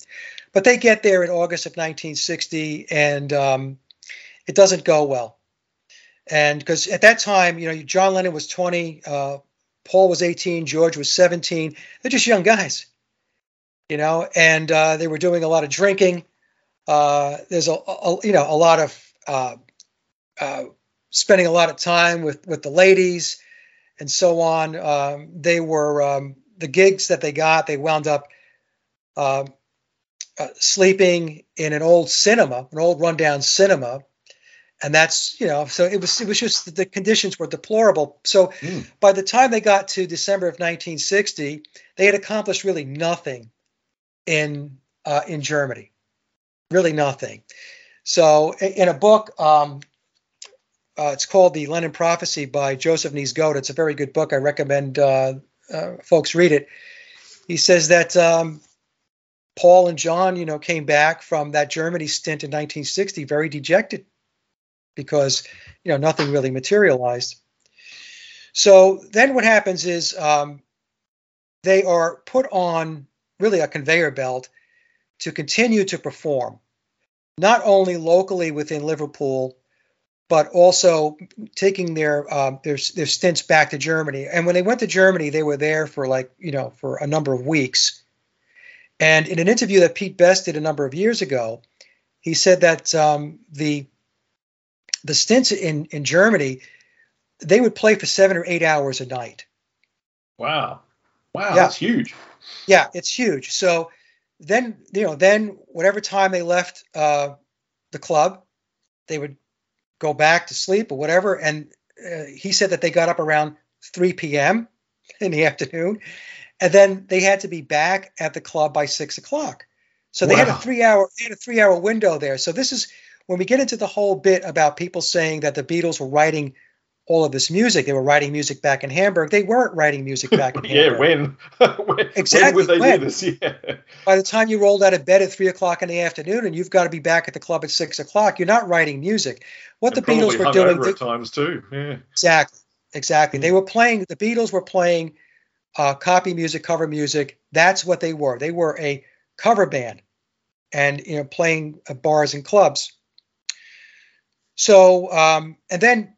But they get there in August of 1960, and um, it doesn't go well. And because at that time, you know, John Lennon was 20, uh, Paul was 18, George was 17. They're just young guys, you know, and uh, they were doing a lot of drinking. Uh, there's a, a, you know a lot of uh, uh, spending a lot of time with with the ladies and so on. Um, they were um, the gigs that they got. They wound up uh, uh, sleeping in an old cinema, an old rundown cinema, and that's you know so it was it was just the conditions were deplorable. So mm. by the time they got to December of 1960, they had accomplished really nothing in uh, in Germany, really nothing. So in a book, um, uh, it's called The Lennon Prophecy by Joseph Niezgoda. It's a very good book. I recommend uh, uh, folks read it. He says that um, Paul and John, you know, came back from that Germany stint in 1960 very dejected because, you know, nothing really materialized. So then what happens is um, they are put on really a conveyor belt to continue to perform, not only locally within Liverpool, but also taking their um, their their stints back to Germany. And when they went to Germany, they were there for like you know for a number of weeks. And in an interview that Pete Best did a number of years ago, he said that um, the the stints in in Germany, they would play for seven or eight hours a night. Wow, wow, yeah. that's huge. Yeah, it's huge. So then you know, then whatever time they left uh, the club, they would go back to sleep or whatever. And uh, he said that they got up around 3 p.m. in the afternoon, and then they had to be back at the club by six o'clock. So they wow. had a three hour they had a three hour window there. So this is when we get into the whole bit about people saying that the Beatles were writing all of this music. They were writing music back in Hamburg. They weren't writing music back in yeah, Hamburg. when? when? Exactly. When would they when? do this? Yeah. By the time you rolled out of bed at three o'clock in the afternoon and you've got to be back at the club at six o'clock, you're not writing music. What and the Beatles were doing at times too. Yeah. Exactly. Exactly. Mm. They were playing. The Beatles were playing uh, copy music, cover music. That's what they were. They were a cover band, and you know, playing bars and clubs. So, um, and then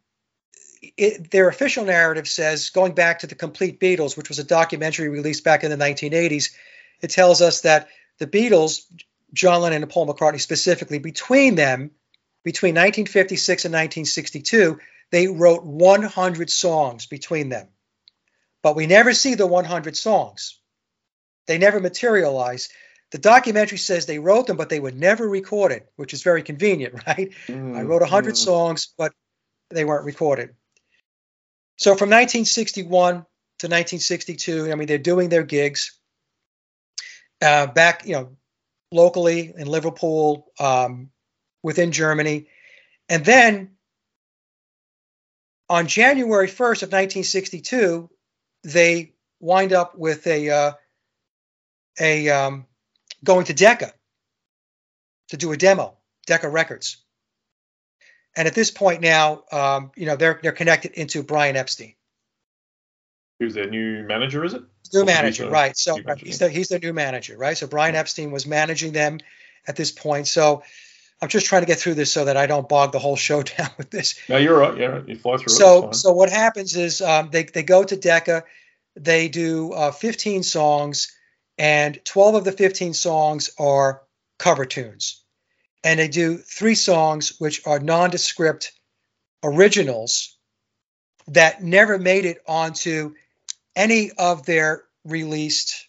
it, their official narrative says, going back to the Complete Beatles, which was a documentary released back in the 1980s, it tells us that the Beatles, John Lennon and Paul McCartney specifically, between them, between 1956 and 1962, they wrote 100 songs between them but we never see the 100 songs. They never materialize. The documentary says they wrote them, but they were never recorded, which is very convenient, right? Mm, I wrote 100 mm. songs, but they weren't recorded. So from 1961 to 1962, I mean, they're doing their gigs uh, back, you know, locally in Liverpool, um, within Germany. And then on January 1st of 1962, they wind up with a uh, a um, going to Decca to do a demo, Decca Records. And at this point now, um, you know, they're they're connected into Brian Epstein. Who's their new manager? Is it? New manager, right? So he's the he's the new manager, right? So Brian Epstein was managing them at this point. So I'm just trying to get through this so that I don't bog the whole show down with this. No, you're right. Yeah, you fly through so, it. So so what happens is um, they they go to Decca, they do uh, 15 songs, and 12 of the 15 songs are cover tunes and they do three songs which are nondescript originals that never made it onto any of their released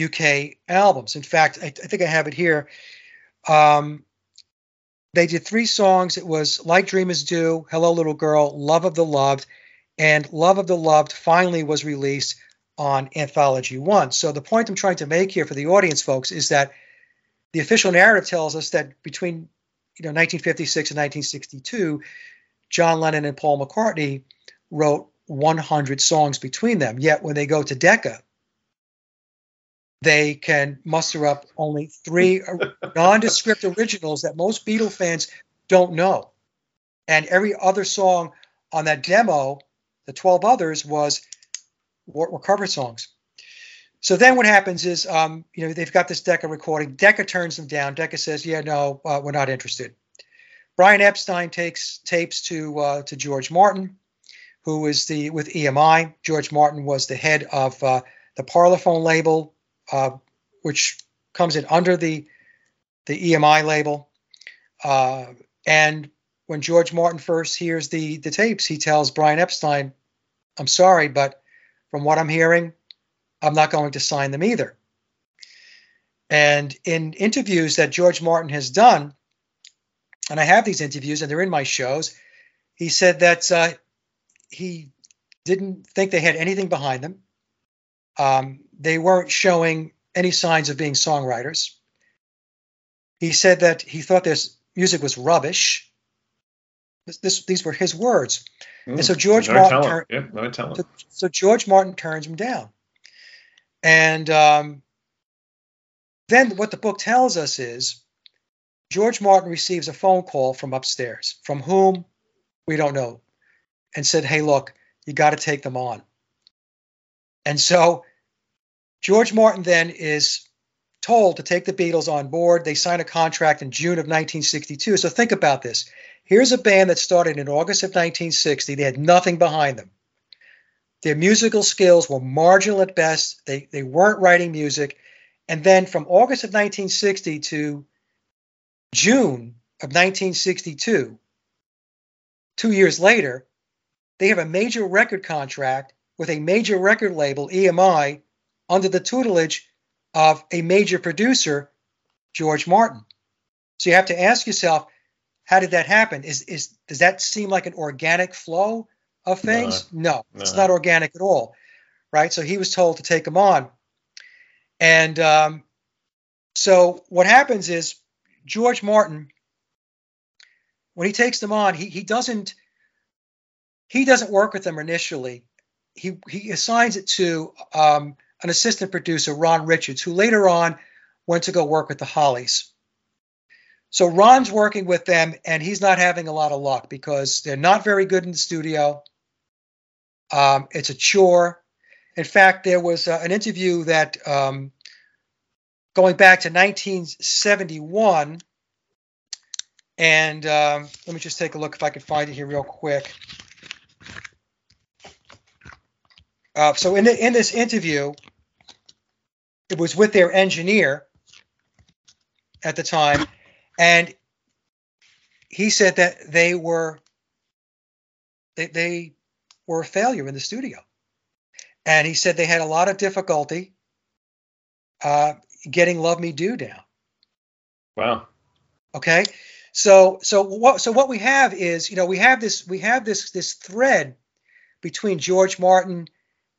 UK albums. In fact, I, I think I have it here. Um, they did three songs. It was Like Dreamers Do, Hello Little Girl, Love of the Loved, and Love of the Loved finally was released on Anthology One. So the point I'm trying to make here for the audience, folks, is that the official narrative tells us that between you know 1956 and 1962, John Lennon and Paul McCartney wrote 100 songs between them. Yet when they go to Decca, they can muster up only three nondescript originals that most Beatle fans don't know. And every other song on that demo, the 12 others, was were, were cover songs. So then what happens is, um, you know, they've got this Decca recording. Decca turns them down. Decca says, "Yeah, no, uh, we're not interested." Brian Epstein takes tapes to uh, to George Martin, who is the with EMI. George Martin was the head of uh, the Parlophone label, uh, which comes in under the the EMI label. Uh, and when George Martin first hears the the tapes, he tells Brian Epstein, "I'm sorry, but from what I'm hearing, I'm not going to sign them either. And in interviews that George Martin has done, and I have these interviews and they're in my shows, he said that uh, he didn't think they had anything behind them. Um, they weren't showing any signs of being songwriters. He said that he thought this music was rubbish. This, this, these were his words. Mm, and so George no Martin, yeah, no so, so George Martin turns him down. And um, then what the book tells us is George Martin receives a phone call from upstairs, from whom we don't know, and said, Hey, look, you got to take them on. And so George Martin then is told to take the Beatles on board. They sign a contract in June of 1962. So think about this. Here's a band that started in August of 1960. They had nothing behind them. Their musical skills were marginal at best. They, they weren't writing music. And then from August of 1960 to June of 1962, two years later, they have a major record contract with a major record label, EMI, under the tutelage of a major producer, George Martin. So you have to ask yourself, how did that happen? Is, is does that seem like an organic flow? Of things? No, no, it's not organic at all, right? So he was told to take them on, and um, so what happens is George Martin, when he takes them on, he he doesn't he doesn't work with them initially. He he assigns it to um, an assistant producer, Ron Richards, who later on went to go work with the Hollies. So Ron's working with them, and he's not having a lot of luck because they're not very good in the studio. Um, it's a chore. In fact, there was uh, an interview that um, going back to 1971, and um, let me just take a look if I can find it here real quick. Uh, so in the, in this interview, it was with their engineer at the time, and he said that they were they, they were a failure in the studio. And he said they had a lot of difficulty uh, getting "Love Me Do" down. Wow. Okay. So so what so what we have is you know we have this we have this this thread between George Martin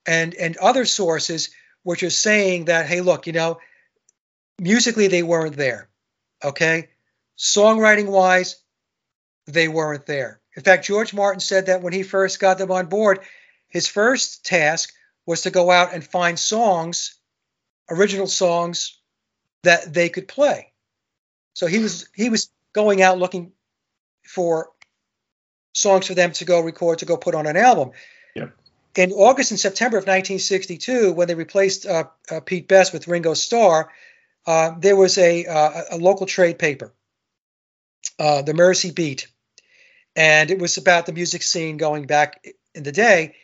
and and other sources which are saying that hey look you know musically they weren't there okay songwriting wise they weren't there in fact george martin said that when he first got them on board his first task was to go out and find songs original songs that they could play. So he was he was going out looking for songs for them to go record to go put on an album. In August and September of 1962, when they replaced uh, uh, Pete Best with Ringo Starr, uh, there was a, uh, a, local trade paper, uh, the Mersey Beat, and it was about the music scene going back in the day.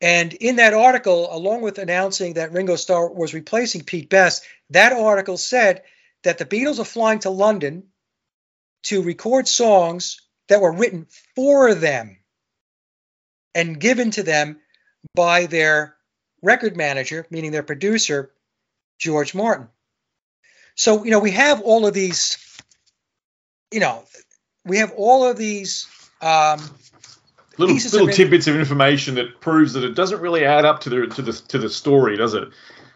And in that article, along with announcing that Ringo Starr was replacing Pete Best, that article said that the Beatles are flying to London to record songs that were written for them and given to them by their record manager, meaning their producer, George Martin. So, you know, we have all of these, you know, we have all of these um, little little of tidbits of information that proves that it doesn't really add up to the to the to the story, does it?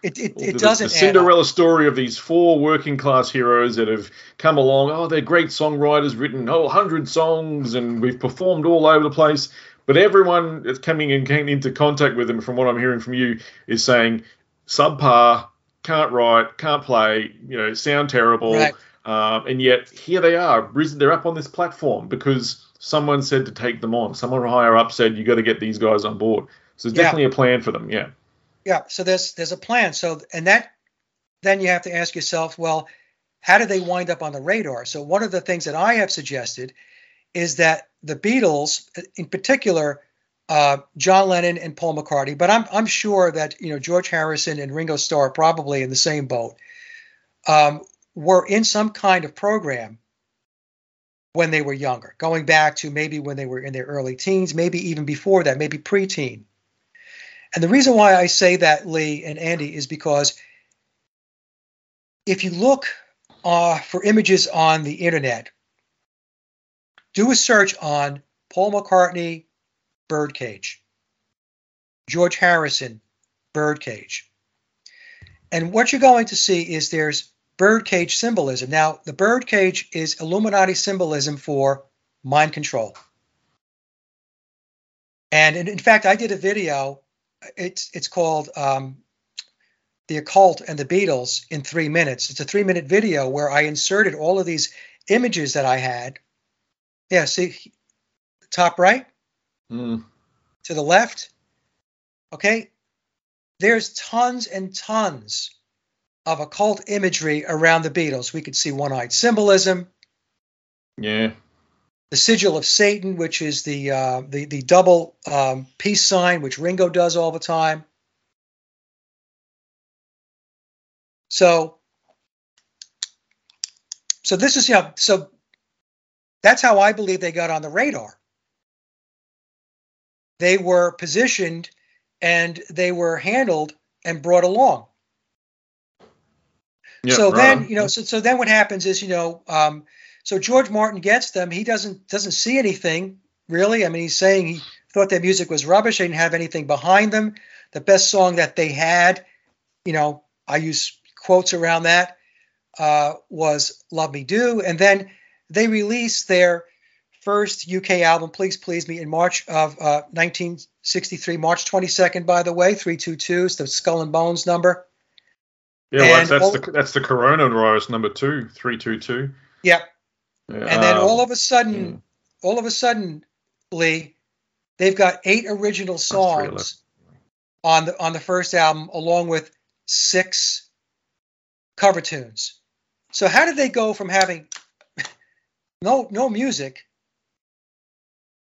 It, it, it the, doesn't. The Cinderella story of these four working class heroes that have come along. Oh, they're great songwriters, written oh hundred songs, and we've performed all over the place. But everyone that's coming in into contact with them, from what I'm hearing from you, is saying subpar, can't write, can't play, you know, sound terrible. Right. Um, and yet here they are, they're up on this platform because someone said to take them on. Someone higher up said you got to get these guys on board. So there's definitely yeah. a plan for them. Yeah. Yeah. So there's there's a plan. So and that then you have to ask yourself, well, how did they wind up on the radar? So one of the things that I have suggested is that the Beatles, in particular, uh, John Lennon and Paul McCartney, but I'm I'm sure that you know George Harrison and Ringo Starr probably in the same boat, um, were in some kind of program when they were younger, going back to maybe when they were in their early teens, maybe even before that, maybe preteen. And the reason why I say that, Lee and Andy, is because if you look uh, for images on the internet do a search on Paul McCartney birdcage, George Harrison birdcage. And what you're going to see is there's birdcage symbolism. Now, the birdcage is Illuminati symbolism for mind control. And in, in fact, I did a video. It's it's called um, "The Occult and the Beatles" in three minutes. It's a three-minute video where I inserted all of these images that I had yeah, see, top right mm. to the left. Okay, there's tons and tons of occult imagery around the Beatles. We could see one-eyed symbolism. Yeah. The sigil of Satan, which is the uh, the the double um, peace sign, which Ringo does all the time. So, so this is you know so that's how I believe they got on the radar. They were positioned and they were handled and brought along. Yeah, so right. then, you know, so, so then what happens is, you know, um, so George Martin gets them. He doesn't doesn't see anything really. I mean, he's saying he thought their music was rubbish. They didn't have anything behind them. The best song that they had, you know, I use quotes around that, uh, was "Love Me Do," and then they released their first UK album, Please Please Me, in March of uh, 1963, March 22nd, by the way, 322 is the Skull and Bones number. Yeah, well, that's, the that's the coronavirus number two, three two two. Yep. Yeah, and then all of a sudden, um, all of a sudden, Lee, they've got eight original songs on the on the first album, along with six cover tunes. So how did they go from having no no music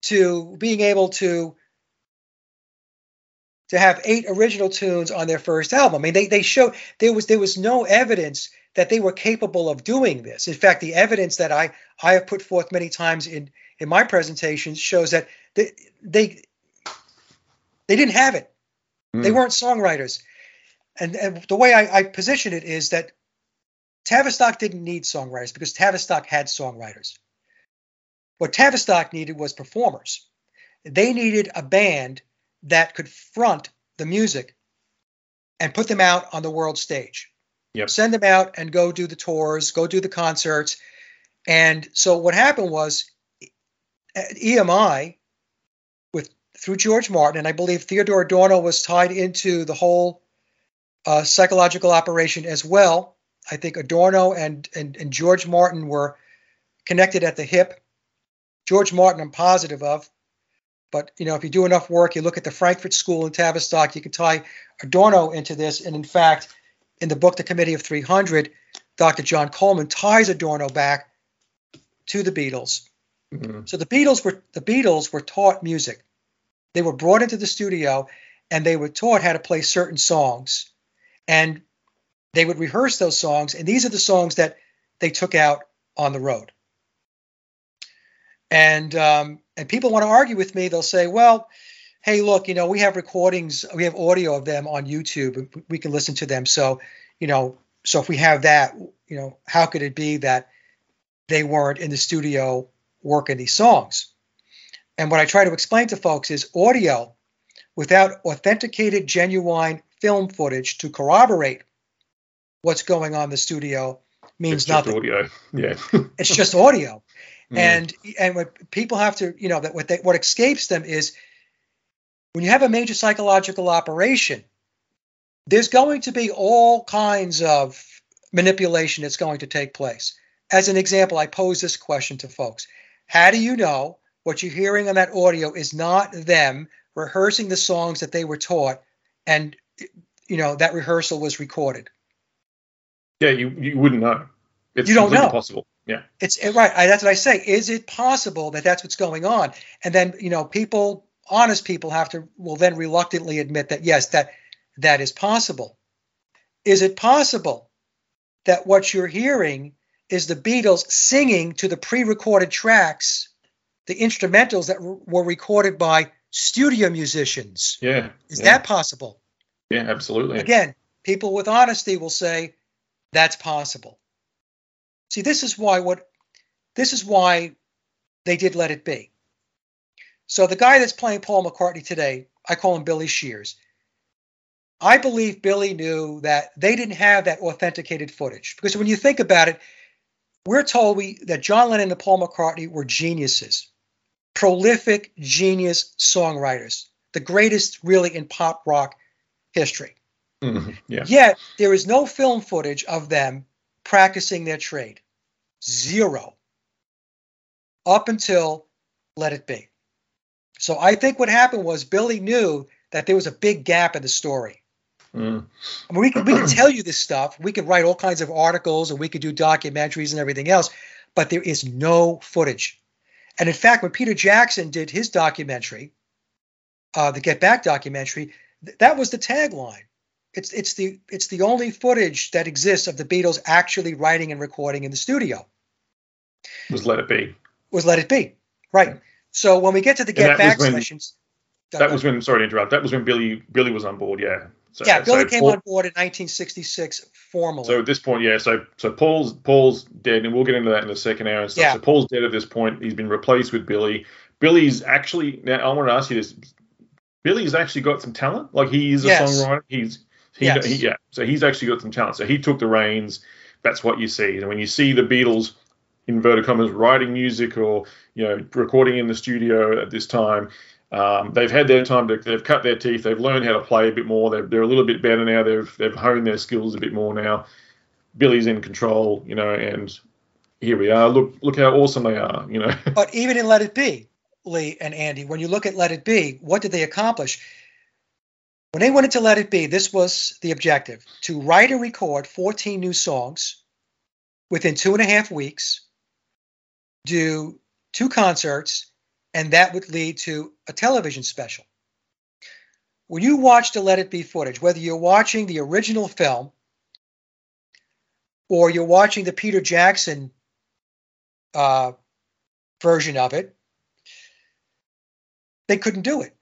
to being able to to have eight original tunes on their first album. I mean, they they show there was there was no evidence that they were capable of doing this. In fact, the evidence that I I have put forth many times in in my presentations shows that they they, they didn't have it. Mm. They weren't songwriters. And, and the way I, I position it is that Tavistock didn't need songwriters because Tavistock had songwriters. What Tavistock needed was performers. They needed a band that could front the music and put them out on the world stage. Yep. Send them out and go do the tours, go do the concerts. And so what happened was EMI with through George Martin, and I believe Theodor Adorno was tied into the whole uh, psychological operation as well. I think Adorno and, and and George Martin were connected at the hip. George Martin, I'm positive of, but you know, if you do enough work, you look at the Frankfurt School in Tavistock, you can tie Adorno into this. And in fact, in the book The Committee of 300, Dr. John Coleman ties Adorno back to the Beatles. Mm-hmm. So the Beatles were the Beatles were taught music. They were brought into the studio and they were taught how to play certain songs. And they would rehearse those songs, and these are the songs that they took out on the road. And um, and people want to argue with me. They'll say, "Well, hey, look, you know, we have recordings, we have audio of them on YouTube. We can listen to them. So, you know, so if we have that, you know, how could it be that they weren't in the studio working these songs?" And what I try to explain to folks is audio without authenticated, genuine film footage to corroborate what's going on in the studio means it's nothing. audio. Yeah. it's just audio. Mm. And and what people have to, you know, that what they, what escapes them is when you have a major psychological operation, there's going to be all kinds of manipulation that's going to take place. As an example, I pose this question to folks. How do you know what you're hearing on that audio is not them rehearsing the songs that they were taught and you know that rehearsal was recorded? Yeah, you, you wouldn't know. It's you don't know. Possible. Yeah. It's right. I, that's what I say. Is it possible that that's what's going on? And then you know, people, honest people, have to will then reluctantly admit that yes, that that is possible. Is it possible that what you're hearing is the Beatles singing to the pre-recorded tracks, the instrumentals that were recorded by studio musicians? Yeah. Is yeah. that possible? Yeah, absolutely. Again, people with honesty will say that's possible. See, this is why what this is why they did let it be. So the guy that's playing Paul McCartney today, I call him Billy Shears. I believe Billy knew that they didn't have that authenticated footage because when you think about it, we're told we that John Lennon and Paul McCartney were geniuses, prolific genius songwriters, the greatest really in pop rock history. Mm-hmm. Yeah. Yet there is no film footage of them practicing their trade. Zero. Up until Let It Be. So I think what happened was Billy knew that there was a big gap in the story. Mm. I mean, we can we can tell you this stuff. We can write all kinds of articles and we could do documentaries and everything else, but there is no footage. And in fact, when Peter Jackson did his documentary, uh, the Get Back documentary, th- that was the tagline. It's it's the it's the only footage that exists of the Beatles actually writing and recording in the studio. Was Let It Be. Was Let It Be. Right. So when we get to the Get Back when, sessions. That was when sorry to interrupt. That was when Billy Billy was on board, yeah. So, yeah, Billy so came Paul, on board in 1966 formally. So at this point, yeah, so so Paul's Paul's dead, and we'll get into that in the second hour and stuff. Yeah. So Paul's dead at this point. He's been replaced with Billy. Billy's actually now I want to ask you this. Billy's actually got some talent. Like he is a yes. songwriter. He's he, yes. he, yeah. So he's actually got some talent. So he took the reins. That's what you see. And when you see the Beatles, inverted commas, writing music or you know recording in the studio at this time, um, they've had their time. To, they've cut their teeth. They've learned how to play a bit more. They're, they're a little bit better now. They've they've honed their skills a bit more now. Billy's in control, you know, and here we are. Look look how awesome they are, you know. But even in Let It Be, Lee and Andy, when you look at Let It Be, what did they accomplish? When they wanted to let it be, this was the objective to write and record 14 new songs within two and a half weeks, do two concerts, and that would lead to a television special. When you watch the Let It Be footage, whether you're watching the original film or you're watching the Peter Jackson uh, version of it, they couldn't do it.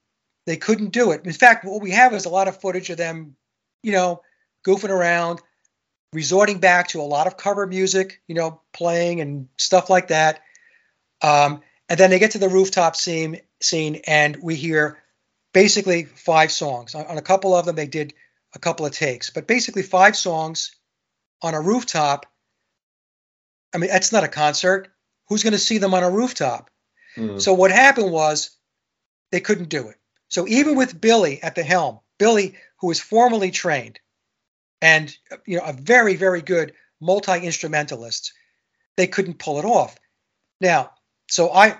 They couldn't do it. In fact, what we have is a lot of footage of them, you know, goofing around, resorting back to a lot of cover music, you know, playing and stuff like that. Um, and then they get to the rooftop scene, scene, and we hear basically five songs. On, on a couple of them, they did a couple of takes, but basically five songs on a rooftop. I mean, that's not a concert. Who's going to see them on a rooftop? Mm. So what happened was they couldn't do it. So even with Billy at the helm, Billy, who was formally trained and you know a very very good multi instrumentalist, they couldn't pull it off. Now, so I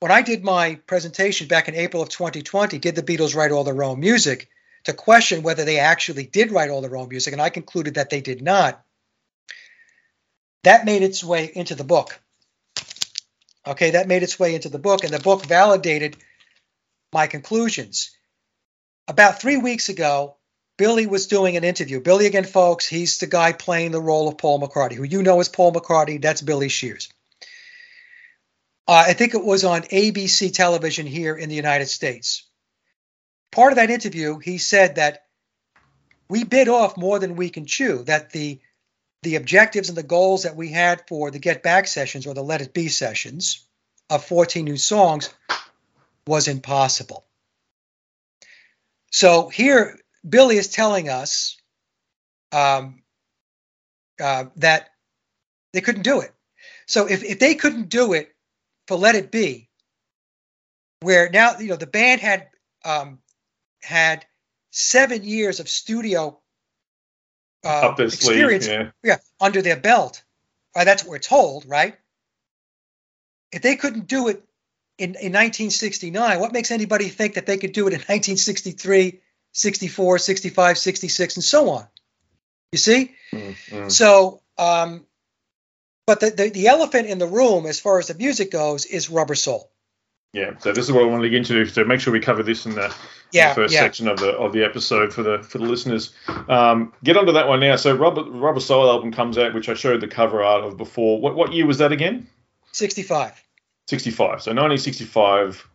when I did my presentation back in April of 2020, did the Beatles write all their own music? To question whether they actually did write all their own music, and I concluded that they did not. That made its way into the book. Okay, that made its way into the book, and the book validated my conclusions. About three weeks ago, Billy was doing an interview. Billy, again, folks, he's the guy playing the role of Paul McCartney, who you know as Paul McCartney. That's Billy Shears. Uh, I think it was on ABC television here in the United States. Part of that interview, he said that we bit off more than we can chew, that the the objectives and the goals that we had for the Get Back sessions or the Let It Be sessions of 14 new songs was impossible. So here, Billy is telling us um, uh, that they couldn't do it. So if, if they couldn't do it for Let It Be, where now you know the band had um, had seven years of studio uh, experience, sleeve, yeah. yeah, under their belt. Right, that's what we're told, right? If they couldn't do it in, in 1969, what makes anybody think that they could do it in 1963, 64, 65, 66, and so on? You see? Mm-hmm. So, um, but the, the, the elephant in the room, as far as the music goes, is Rubber Soul. Yeah, so this is what I want to get into. So make sure we cover this in the, yeah, in the first yeah. section of the of the episode for the for the listeners. Um, get onto that one now. So Rubber Rubber Soul album comes out, which I showed the cover art of before. What what year was that again? Sixty five. 65. So 1965.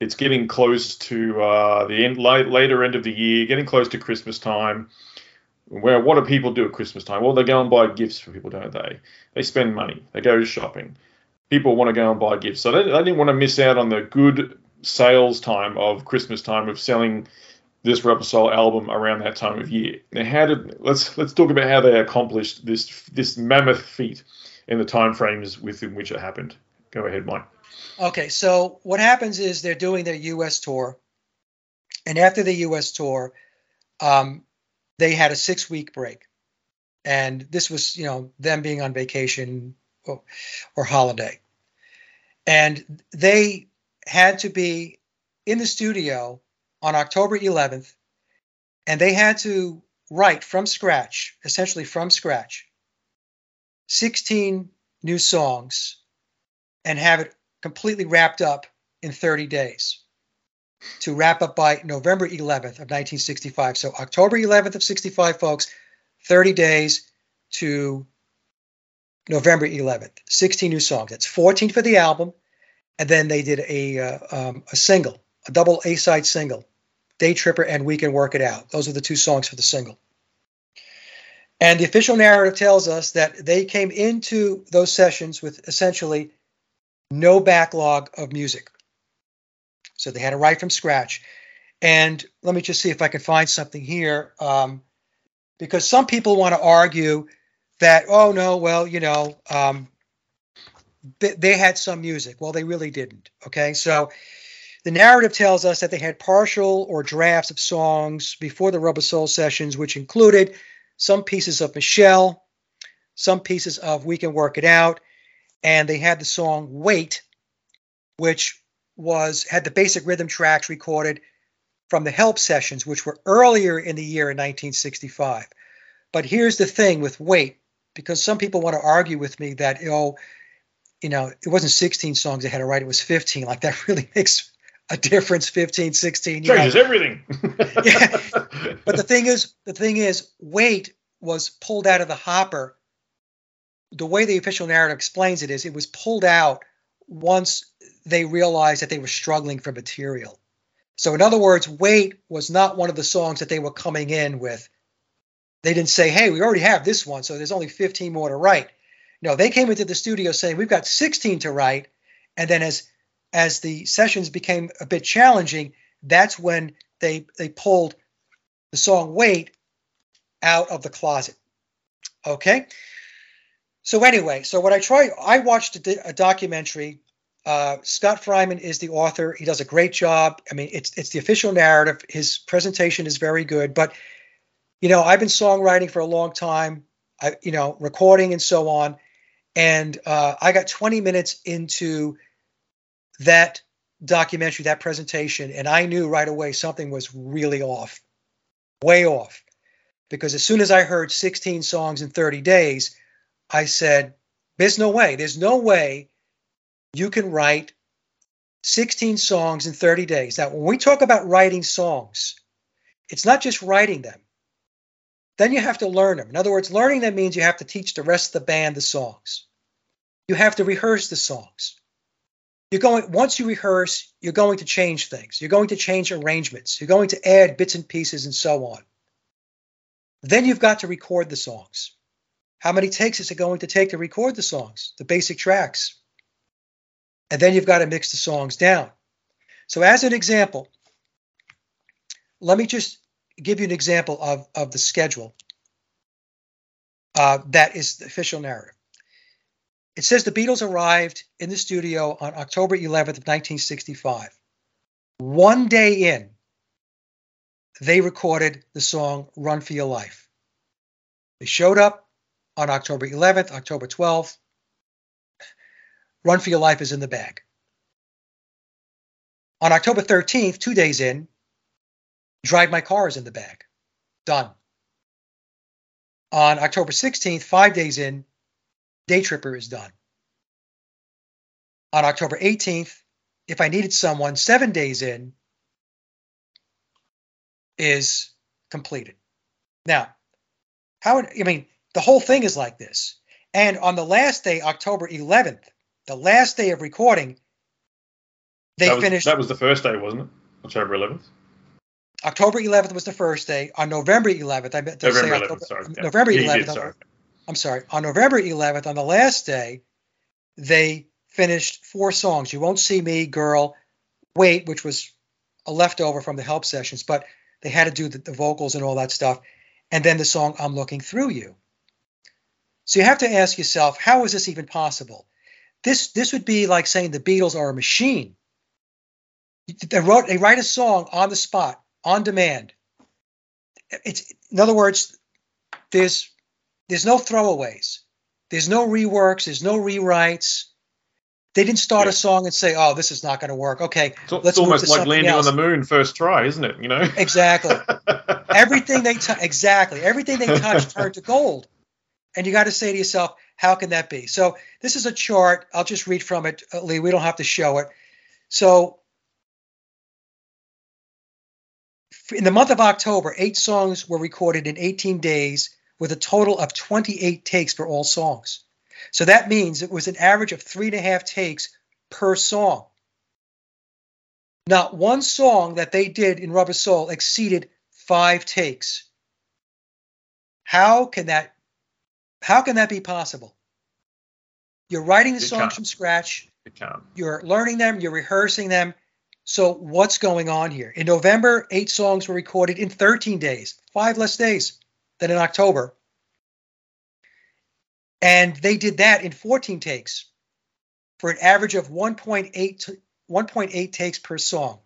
It's getting close to uh, the end, late, later end of the year, getting close to Christmas time. Where what do people do at Christmas time? Well, they go and buy gifts for people, don't they? They spend money. They go shopping. People want to go and buy gifts, so they, they didn't want to miss out on the good sales time of Christmas time of selling this Rubber Soul album around that time of year. Now, how did let's let's talk about how they accomplished this this mammoth feat in the time frames within which it happened. Go ahead, Mike. Okay, so what happens is they're doing their U.S. tour, and after the U.S. tour, um, they had a six-week break, and this was, you know, them being on vacation or, or holiday, and they had to be in the studio on October 11th, and they had to write from scratch, essentially from scratch, 16 new songs and have it completely wrapped up in 30 days to wrap up by November 11th of 1965. So October 11th of 65, folks, 30 days to November 11th. 16 new songs. That's 14 for the album, and then they did a uh, um, a single, a double A side single, Day Tripper and We Can Work It Out. Those are the two songs for the single. And the official narrative tells us that they came into those sessions with essentially no backlog of music. So they had to write from scratch. And let me just see if I can find something here. Um, because some people want to argue that, oh, no, well, you know, um, they, they had some music. Well, they really didn't. Okay. So the narrative tells us that they had partial or drafts of songs before the Rubber Soul sessions, which included some pieces of Michelle, some pieces of We Can Work It Out, and they had the song Wait, which was had the basic rhythm tracks recorded from the help sessions, which were earlier in the year in 1965. But here's the thing with Wait, because some people want to argue with me that oh, you know, it wasn't 16 songs they had to write, it was 15. Like that really makes a difference 15 16 changes know. everything yeah but the thing is the thing is Wait was pulled out of the hopper the way the official narrative explains it is it was pulled out once they realized that they were struggling for material. So, in other words, Wait was not one of the songs that they were coming in with. They didn't say, hey, we already have this one, so there's only 15 more to write. No, they came into the studio saying, we've got 16 to write. And then as as the sessions became a bit challenging, that's when they they pulled the song "Wait" out of the closet. Okay. So anyway, so what I try, I watched a, a documentary. Uh, Scott Freiman is the author. He does a great job. I mean, it's it's the official narrative. His presentation is very good. But you know, I've been songwriting for a long time. I, you know, recording and so on. And uh, I got 20 minutes into that documentary, that presentation, and I knew right away something was really off, way off. Because as soon as I heard 16 songs in 30 days, I said, There's no way, there's no way you can write 16 songs in 30 days. Now, when we talk about writing songs, it's not just writing them. Then you have to learn them. In other words, learning them means you have to teach the rest of the band the songs. You have to rehearse the songs. You're going once you rehearse, you're going to change things. You're going to change arrangements. You're going to add bits and pieces and so on. Then you've got to record the songs. How many takes is it going to take to record the songs, the basic tracks? And then you've got to mix the songs down. So, as an example, let me just give you an example of, of the schedule uh, that is the official narrative. It says the Beatles arrived in the studio on October 11th of 1965. One day in, they recorded the song Run for Your Life. They showed up on October 11th, October 12th. Run for Your Life is in the bag. On October 13th, two days in, Drive My Car is in the bag. Done. On October 16th, five days in, Day Tripper is done. On October 18th, If I Needed Someone, seven days in, is completed. Now, how, I mean, the whole thing is like this. And on the last day, October 11th, the last day of recording, they that was, finished. That was the first day, wasn't it? October 11th? October 11th was the first day. On November 11th, I meant to November say 11th, October, sorry. November Yeah, 11th. did, sorry. I'm sorry. On November 11th, on the last day, they finished four songs. You won't see me, girl, wait, which was a leftover from the help sessions, but they had to do the, the vocals and all that stuff, and then the song "I'm Looking Through You." So you have to ask yourself, how is this even possible? This this would be like saying the Beatles are a machine. They wrote they write a song on the spot, on demand. It's in other words, there's there's no throwaways. There's no reworks. There's no rewrites. They didn't start Yeah. a song and say, "Oh, this is not going to work." Okay, It's, it's almost like landing else. on the moon first try, isn't it? You know? Exactly. everything they t- exactly everything they touch turned to gold, and you got to say to yourself, "How can that be?" So this is a chart. I'll just read from it, uh, Lee. We don't have to show it. So in the month of October, eight songs were recorded in 18 days, with a total of 28 takes for all songs. So that means it was an average of three and a half takes per song. Not one song that they did in Rubber Soul exceeded five takes. How can that how can that be possible? You're writing the It songs can't. from scratch, you're learning them, you're rehearsing them. So what's going on here? In November, eight songs were recorded in 13 days, five less days than in October. And they did that in 14 takes for an average of 1.8 t- 1.8 takes per song.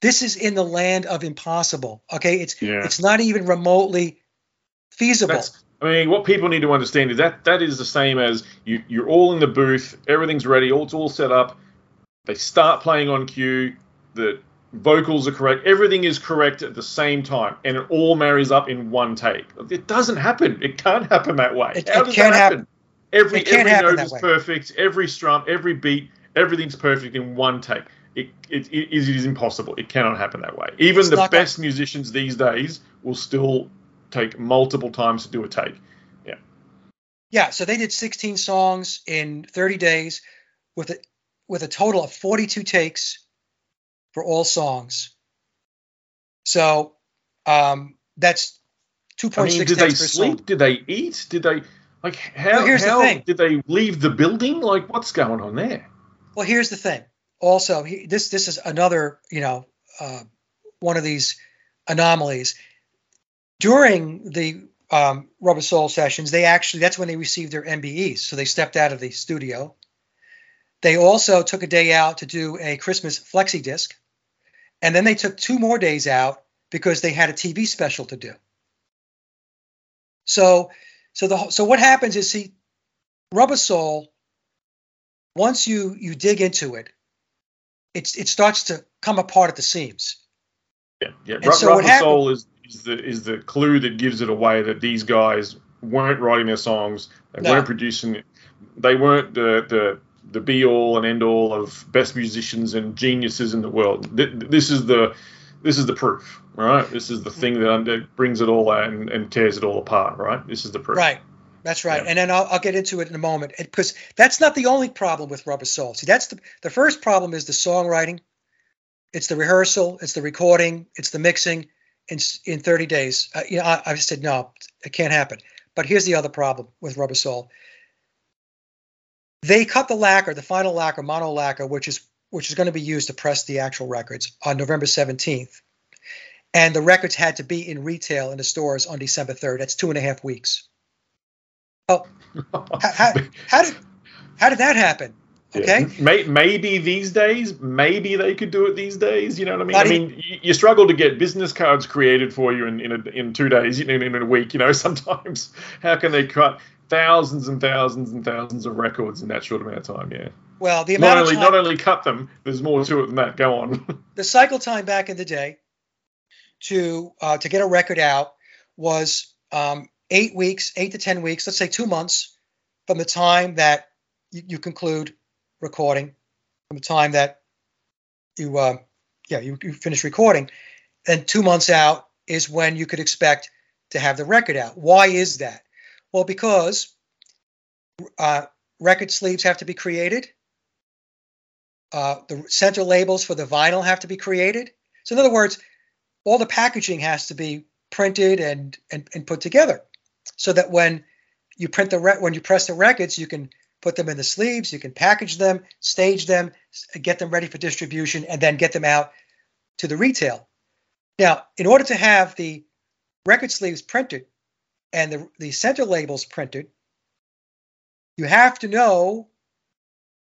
This is in the land of impossible. Okay, it's Yeah. it's not even remotely feasible. That's, I mean, what people need to understand is that that is the same as you, you're all in the booth, everything's ready, all, it's all set up. They start playing on cue, the vocals are correct, everything is correct at the same time, and it all marries up in one take. It doesn't happen. It can't happen that way. It- How it does can't that happen? happen. Every every happen note is way. perfect, every strum, every beat, everything's perfect in one take. It, it, it, is, it is impossible. It cannot happen that way. Even It's the best musicians these days will still take multiple times to do a take. Yeah, Yeah. so they did 16 songs in 30 days with a with a total of 42 takes for all songs. So um, that's 2.6 I mean, did they sleep? song. Did they eat? Did they like how? Well, here's the thing. did they leave the building? Like, what's going on there? Well, here's the thing. Also, he, this this is another you know uh, one of these anomalies. During the um, Rubber Soul sessions, they actually that's when they received their MBEs. So they stepped out of the studio. They also took a day out to do a Christmas flexi disc, and then they took two more days out because they had a TV special to do. So, so the so what happens is see, Rubber Soul. Once you you dig into it, it's it starts to come apart at the seams. Yeah, yeah. So Rubber Soul is is the is the clue that gives it away that these guys weren't writing their songs, they no. weren't producing, they weren't the the the be all and end all of best musicians and geniuses in the world. This is the this is the proof, right? This is the mm-hmm. thing that brings it all out and, and tears it all apart, right? This is the proof. Right. That's right. Yeah. And then I'll, I'll, get into it in a moment because that's not the only problem with Rubber Soul. See, that's the, the first problem is the songwriting, it's the rehearsal, it's the recording, it's the mixing in, in 30 days. Uh, you know, I, I said, no, it can't happen. But here's the other problem with Rubber Soul. They cut the lacquer, the final lacquer, mono lacquer, which is which is going to be used to press the actual records on November 17th. And the records had to be in retail in the stores on December 3rd. That's two and a half weeks. Oh, how, how, did how did that happen? Okay. Yeah. Maybe these days, maybe they could do it these days. You know what I mean? I mean, you struggle to get business cards created for you in in, a, in two days, in, in a week. You know, sometimes how can they cut thousands and thousands and thousands of records in that short amount of time? Yeah. Well, the amount not only time, not only cut them, there's more to it than that. Go on. the cycle time back in the day to uh, to get a record out was um, eight weeks, eight to ten weeks, let's say two months from the time that you, you conclude recording, from the time that you uh, yeah you, you finish recording, and two months out is when you could expect to have the record out. Why is that? Well, because uh, record sleeves have to be created. Uh, the center labels for the vinyl have to be created. So, in other words, all the packaging has to be printed and, and, and put together so that when you print the re- when you press the records, you can put them in the sleeves, you can package them, stage them, get them ready for distribution, and then get them out to the retail. Now, in order to have the record sleeves printed and the, the center labels printed, you have to know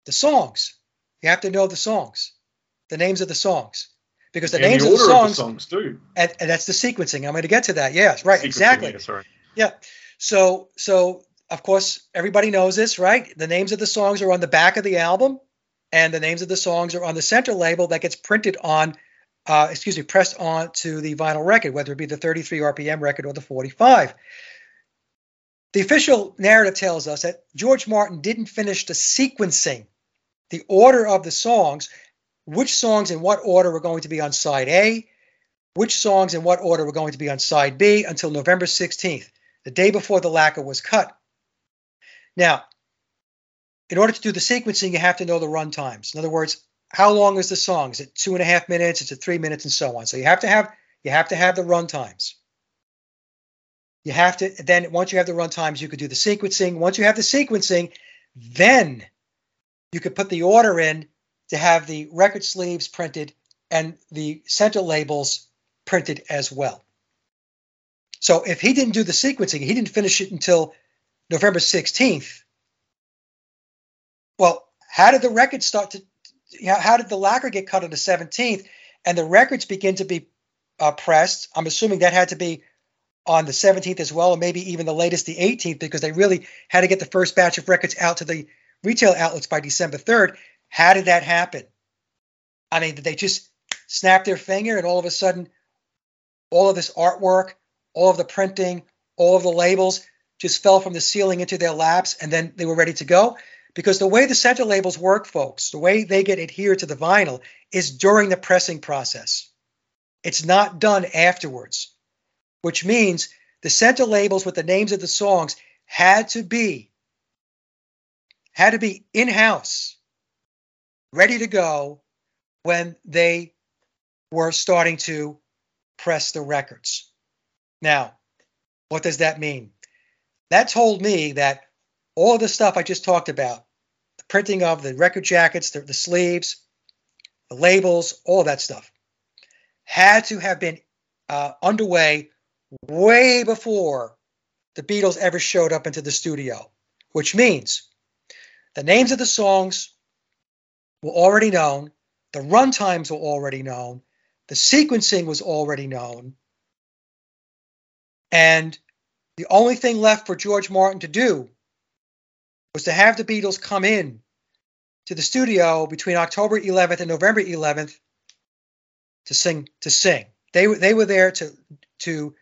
the songs. You have to know the songs, the names of the songs, because the and names the of the songs, of the songs too. And, and, that's the sequencing. I'm going to get to that. Yes, right, sequencing, exactly. Yeah, sorry. Yeah. So, so of course, everybody knows this, right? The names of the songs are on the back of the album, and the names of the songs are on the center label that gets printed on, uh, excuse me, pressed onto the vinyl record, whether it be the 33 RPM record or the 45. The official narrative tells us that George Martin didn't finish the sequencing, the order of the songs, which songs in what order were going to be on side A, which songs in what order were going to be on side B until November 16th, the day before the lacquer was cut. Now, in order to do the sequencing, you have to know the run times. In other words, how long is the song? Is it two and a half minutes? Is it three minutes, and so on? So you have to have you have to have the run times. You have to then once you have the run times, you could do the sequencing. Once you have the sequencing, then you could put the order in to have the record sleeves printed and the center labels printed as well. So if he didn't do the sequencing, he didn't finish it until November 16th. Well, how did the record start to how did the lacquer get cut on the 17th and the records begin to be uh, pressed? I'm assuming that had to be on the 17th as well, or maybe even the latest, the 18th, because they really had to get the first batch of records out to the retail outlets by December 3rd. How did that happen? I mean, did they just snap their finger and all of a sudden, all of this artwork, all of the printing, all of the labels just fell from the ceiling into their laps and then they were ready to go? Because the way the center labels work, folks, the way they get adhered to the vinyl is during the pressing process. It's not done afterwards which means the center labels with the names of the songs had to be had to be in-house ready to go when they were starting to press the records now what does that mean that told me that all of the stuff i just talked about the printing of the record jackets the, the sleeves the labels all that stuff had to have been uh, underway way before the Beatles ever showed up into the studio, which means the names of the songs were already known, the run times were already known, the sequencing was already known, and the only thing left for George Martin to do was to have the Beatles come in to the studio between October 11th and November 11th to sing to sing. They they were there to to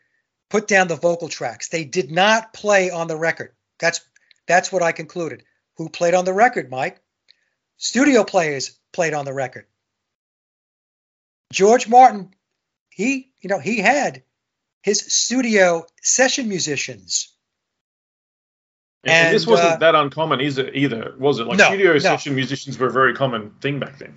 put down the vocal tracks. They did not play on the record. That's that's what I concluded. Who played on the record, Mike? Studio players played on the record. George Martin, he you know he had his studio session musicians. And, and this wasn't uh, that uncommon, it? Either was it? Like no, studio no. session musicians were a very common thing back then.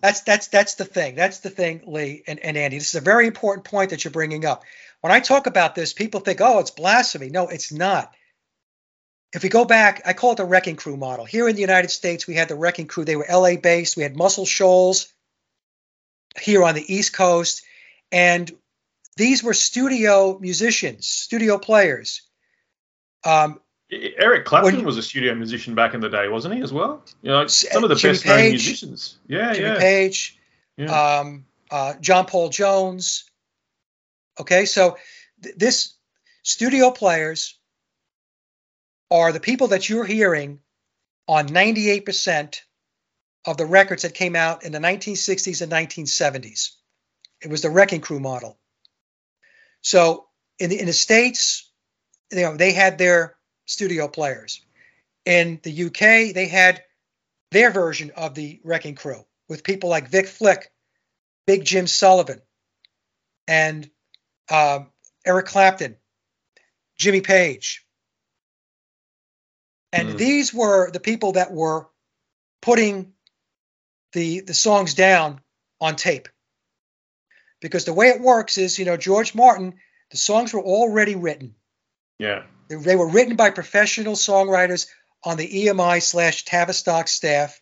That's that's that's the thing. That's the thing, Lee and, and Andy. This is a very important point that you're bringing up. When I talk about this, people think, "Oh, it's blasphemy." No, it's not. If we go back, I call it the Wrecking Crew model. Here in the United States, we had the Wrecking Crew. They were LA based. We had Muscle Shoals here on the East Coast, and these were studio musicians, studio players. Um, Eric Clapton when, was a studio musician back in the day, wasn't he, as well? You know, some of the Jimmy best known musicians. Yeah, Jimmy yeah. Page, yeah. Um, uh, John Paul Jones. Okay, so th- this studio players are the people that you're hearing on 98% of the records that came out in the 1960s and 1970s. It was the Wrecking Crew model. So in the in the states, you know, they had their studio players. In the UK, they had their version of the Wrecking Crew with people like Vic Flick, Big Jim Sullivan, and um, Eric Clapton, Jimmy Page. And mm. these were the people that were putting the the songs down on tape because the way it works is, you know, George Martin, the songs were already written. Yeah. They, they were written by professional songwriters on the EMI slash Tavistock staff.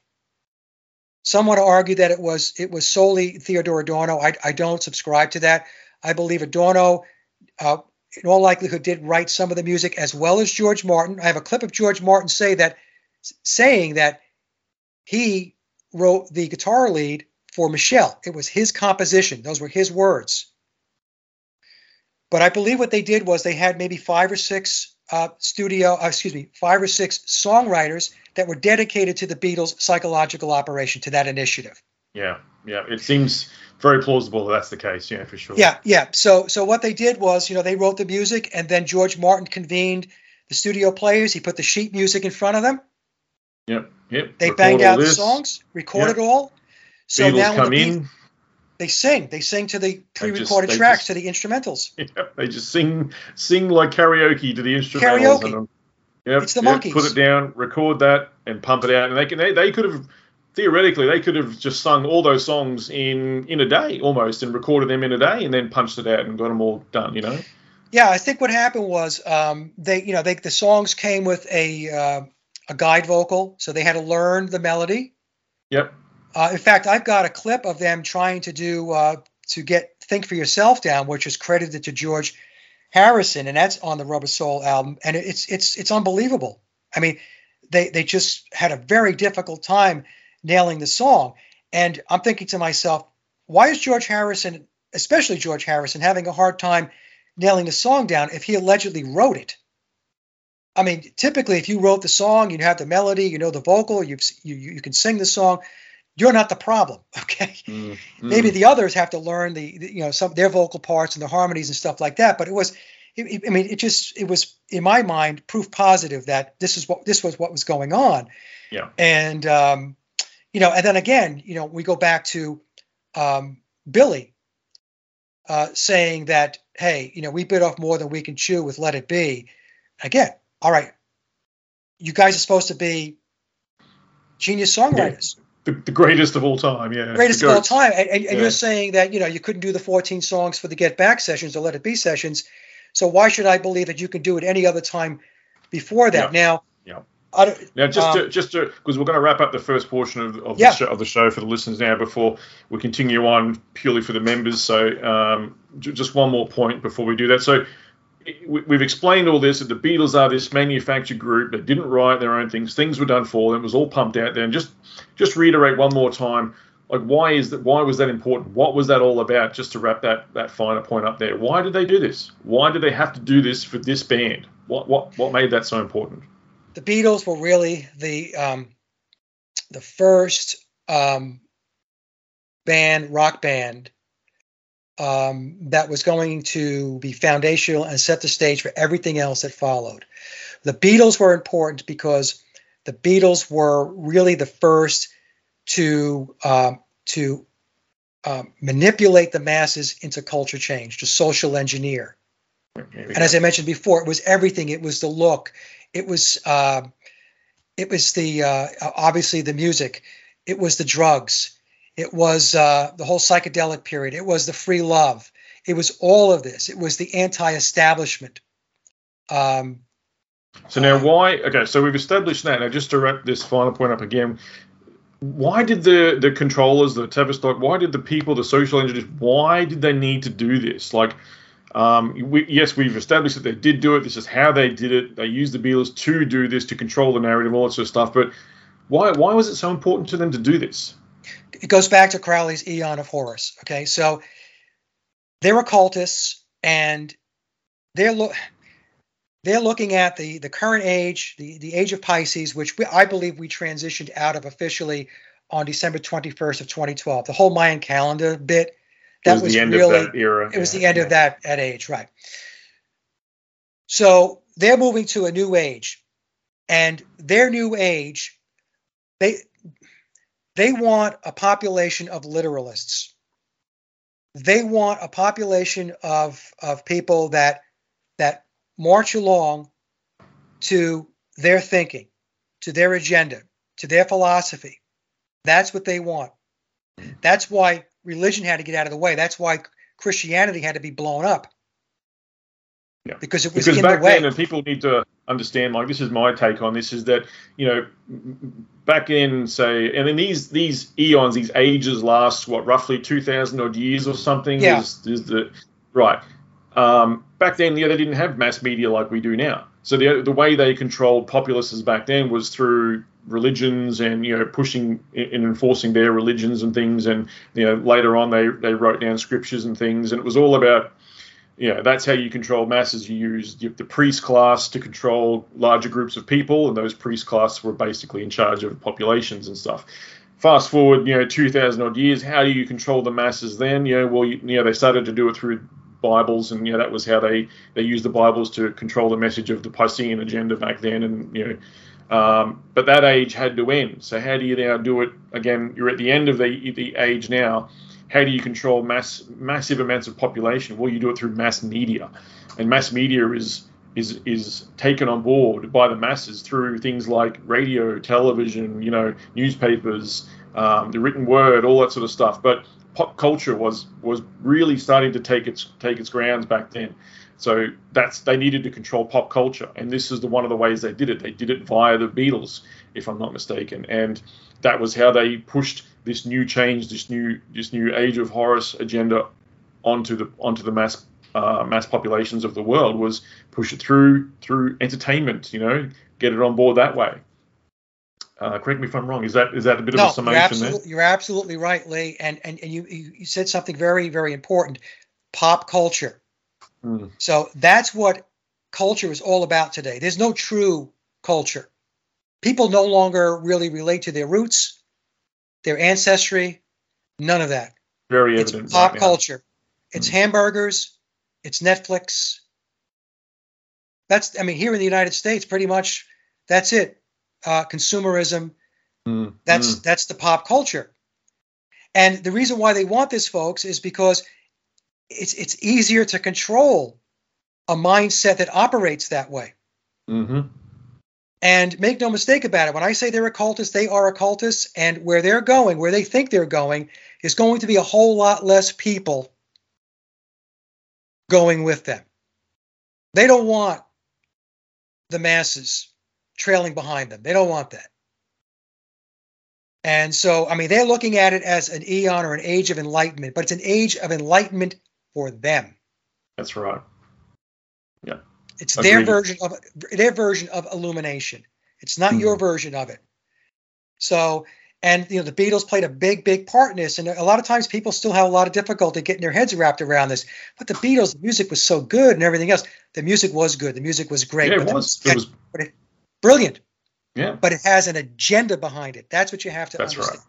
Some want to argue that it was it was solely Theodor Adorno. I, I don't subscribe to that. I believe Adorno, uh, in all likelihood, did write some of the music as well as George Martin. I have a clip of George Martin say that, saying that he wrote the guitar lead for Michelle. It was his composition, those were his words. But I believe what they did was they had maybe five or six uh, studio, uh, excuse me, five or six songwriters that were dedicated to the Beatles' psychological operation, to that initiative. Yeah, yeah, it seems very plausible that that's the case. Yeah, for sure. Yeah, yeah. So, so what they did was, you know, they wrote the music, and then George Martin convened the studio players. He put the sheet music in front of them. Yep, yep. They Record banged out the songs, recorded yep. all, so Beatles now come the in. They sing. They sing to the pre-recorded just, tracks, just, to the instrumentals. Yeah, they just sing sing like karaoke to the instrumentals. Karaoke. And, yep, it's the yep, Monkees. Put it down, record that, and pump it out. And they can they, they could have theoretically they could have just sung all those songs in in a day almost and recorded them in a day and then punched it out and got them all done. You know. Yeah, I think what happened was um, they you know they the songs came with a uh, a guide vocal, so they had to learn the melody. Yep. Uh, in fact, I've got a clip of them trying to do uh, to get "Think for Yourself" down, which is credited to George Harrison, and that's on the Rubber Soul album, and it's it's it's unbelievable. I mean, they they just had a very difficult time nailing the song, and I'm thinking to myself, why is George Harrison, especially George Harrison, having a hard time nailing the song down if he allegedly wrote it? I mean, typically, if you wrote the song, you have the melody, you know the vocal, you you you can sing the song you're not the problem okay? Mm, maybe the others have to learn the, the, you know some their vocal parts and the harmonies and stuff like that but it was it, it, i mean it just it was in my mind proof positive that this is what this was what was going on. Yeah. And um you know and then again you know we go back to um billy uh saying that hey you know we bit off more than we can chew with let it be. Again all right you guys are supposed to be genius songwriters the, the greatest of all time, yeah. Greatest of all time. And, and, yeah. you're saying that, you know, you couldn't do the 14 songs for the Get Back sessions or Let It Be sessions. So why should I believe that you can do it any other time before that? Yeah. Now, yeah. now, just um, to, just because we're going to wrap up the first portion of, of, yeah. the show, of the show for the listeners now before we continue on purely for the members. So, um, j- just one more point before we do that. So, we've explained all this that the Beatles are this manufactured group that didn't write their own things. Things were done for them. It was all pumped out there. And just just reiterate one more time, like why is that? Why was that important? What was that all about? Just to wrap that that finer point up there. Why did they do this? Why did they have to do this for this band? What what what made that so important? the Beatles were really the um, the first um, band, rock band, um, that was going to be foundational and set the stage for everything else that followed. The Beatles were important because the Beatles were really the first to uh, to uh, manipulate the masses into culture change, to social engineer. And as I mentioned before, it was everything. It was the look. It was uh, it was the uh, obviously the music. It was the drugs. It was uh, the whole psychedelic period. It was the free love. It was all of this. It was the anti-establishment. Um, so now, why? Okay, so we've established that. Now, just to wrap this final point up again, why did the the controllers, the Tavistock, why did the people, the social engineers, why did they need to do this? Like, um, we, yes, we've established that they did do it. This is how they did it. They used the Beatles to do this, to control the narrative, all that sort of stuff. But why why was it so important to them to do this? It goes back to Crowley's Aeon of Horus. Okay, so they're occultists, and they're look they're looking at the the current age, the the age of Pisces, which we, I believe we transitioned out of officially on December 21st of 2012. The whole Mayan calendar bit that was, was really era. It was the end yeah. of that that age, right? So they're moving to a new age, and their new age, they they want a population of literalists. They want a population of of people that that march along to their thinking, to their agenda, to their philosophy. That's what they want. That's why religion had to get out of the way. That's why Christianity had to be blown up. Yeah. Because it was because back the then, and people need to understand. Like this is my take on this: is that you know, back in say, and in these these eons, these ages last what roughly two thousand odd years or something. Yeah. Is, is the right? Um, back then, yeah, they didn't have mass media like we do now. So the the way they controlled populaces back then was through religions and you know pushing and enforcing their religions and things and you know later on they they wrote down scriptures and things and it was all about you know that's how you control masses you use the priest class to control larger groups of people and those priest classes were basically in charge of populations and stuff fast forward you know 2000 odd years how do you control the masses then you know well you, you know they started to do it through Bibles, and you know that was how they they used the Bibles to control the message of the Piscean agenda back then, and you know um, but that age had to end. So how do you now do it again? You're at the end of the the age now. How do you control mass massive amounts of population? Well, you do it through mass media, and mass media is is is taken on board by the masses through things like radio, television, you know, newspapers, um, the written word, all that sort of stuff. But pop culture was was really starting to take its take its grounds back then. So that's they needed to control pop culture, and this is the one of the ways they did it. They did it via the Beatles, if I'm not mistaken, and that was how they pushed this new change, this new this new Age of Horus agenda onto the onto the mass uh, mass populations of the world was push it through through entertainment. You know, get it on board that way. Uh, correct me if I'm wrong. Is that is that a bit no, of a summation you're? You're absolutely right, Lee. And and, and you you said something very very important. Pop culture. Mm. So that's what culture is all about today. There's no true culture. People no longer really relate to their roots, their ancestry, none of that. Very evident. It's pop culture. It's mm. hamburgers, it's Netflix. That's I mean here in the United States pretty much that's it. Uh, consumerism. Mm. That's mm. that's the pop culture. And the reason why they want this folks is because it's it's easier to control a mindset that operates that way. Mm-hmm. And make no mistake about it, when I say they're occultists, they are occultists, and where they're going, where they think they're going, is going to be a whole lot less people going with them. They don't want the masses trailing behind them. They don't want that. And so, I mean, they're looking at it as an eon or an age of enlightenment, but it's an age of enlightenment for them. That's right. Yeah. It's Agreed. their version of their version of illumination. It's not mm. your version of it. So, and you know, the Beatles played a big, big part in this. And a lot of times people still have a lot of difficulty getting their heads wrapped around this. But the Beatles, the music was so good and everything else. The music was good. The music was great. Yeah, it was. It was it, brilliant. Yeah. But it has an agenda behind it. That's what you have to That's understand. right.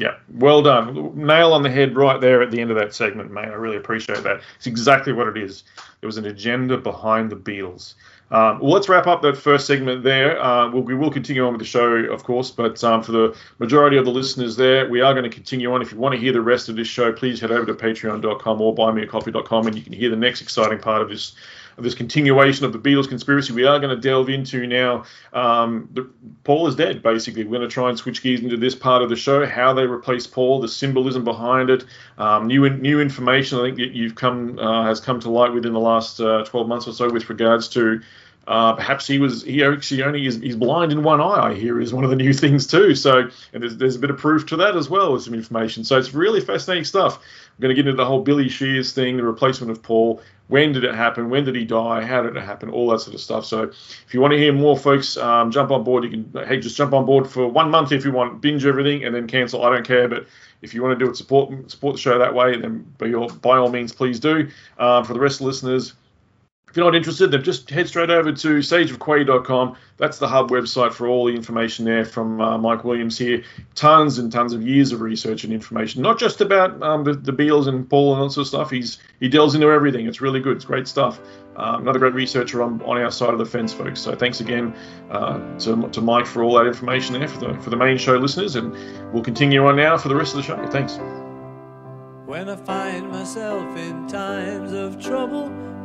Yeah, well done. Nail on the head right there at the end of that segment, mate. I really appreciate that. It's exactly what it is. There was an agenda behind the Beatles. Um, well, let's wrap up that first segment there. Uh, we'll, we will continue on with the show, of course, but um, for the majority of the listeners there, we are going to continue on. If you want to hear the rest of this show, please head over to patreon.com or buymeacoffee.com and you can hear the next exciting part of this this continuation of the Beatles conspiracy. We are going to delve into now. Um, the, Paul is dead, basically. We're going to try and switch gears into this part of the show, how they replaced Paul, the symbolism behind it, um, new new information. I think that you've come uh, has come to light within the last uh, 12 months or so with regards to uh, perhaps he was he actually only is he's blind in one eye. I hear is one of the new things too. So and there's, there's a bit of proof to that as well as some information. So it's really fascinating stuff. We're going to get into the whole Billy Shears thing, the replacement of Paul. When did it happen? When did he die? How did it happen? All that sort of stuff. So if you want to hear more, folks, um, jump on board. You can hey just jump on board for one month if you want, binge everything and then cancel. I don't care, but if you want to do it, support support the show that way, then by, all, by all means, please do. Um, for the rest of the listeners, if you're not interested, then just head straight over to sageofquay.com. That's the hub website for all the information there from uh, Mike Williams here. Tons and tons of years of research and information, not just about um, the, the Beatles and Paul and that sort of stuff. He's he delves into everything. It's really good. It's great stuff. Um, another great researcher on, on our side of the fence, folks. So thanks again uh, to, to Mike for all that information there for the for the main show listeners, and we'll continue on now for the rest of the show. Thanks. When I find myself in times of trouble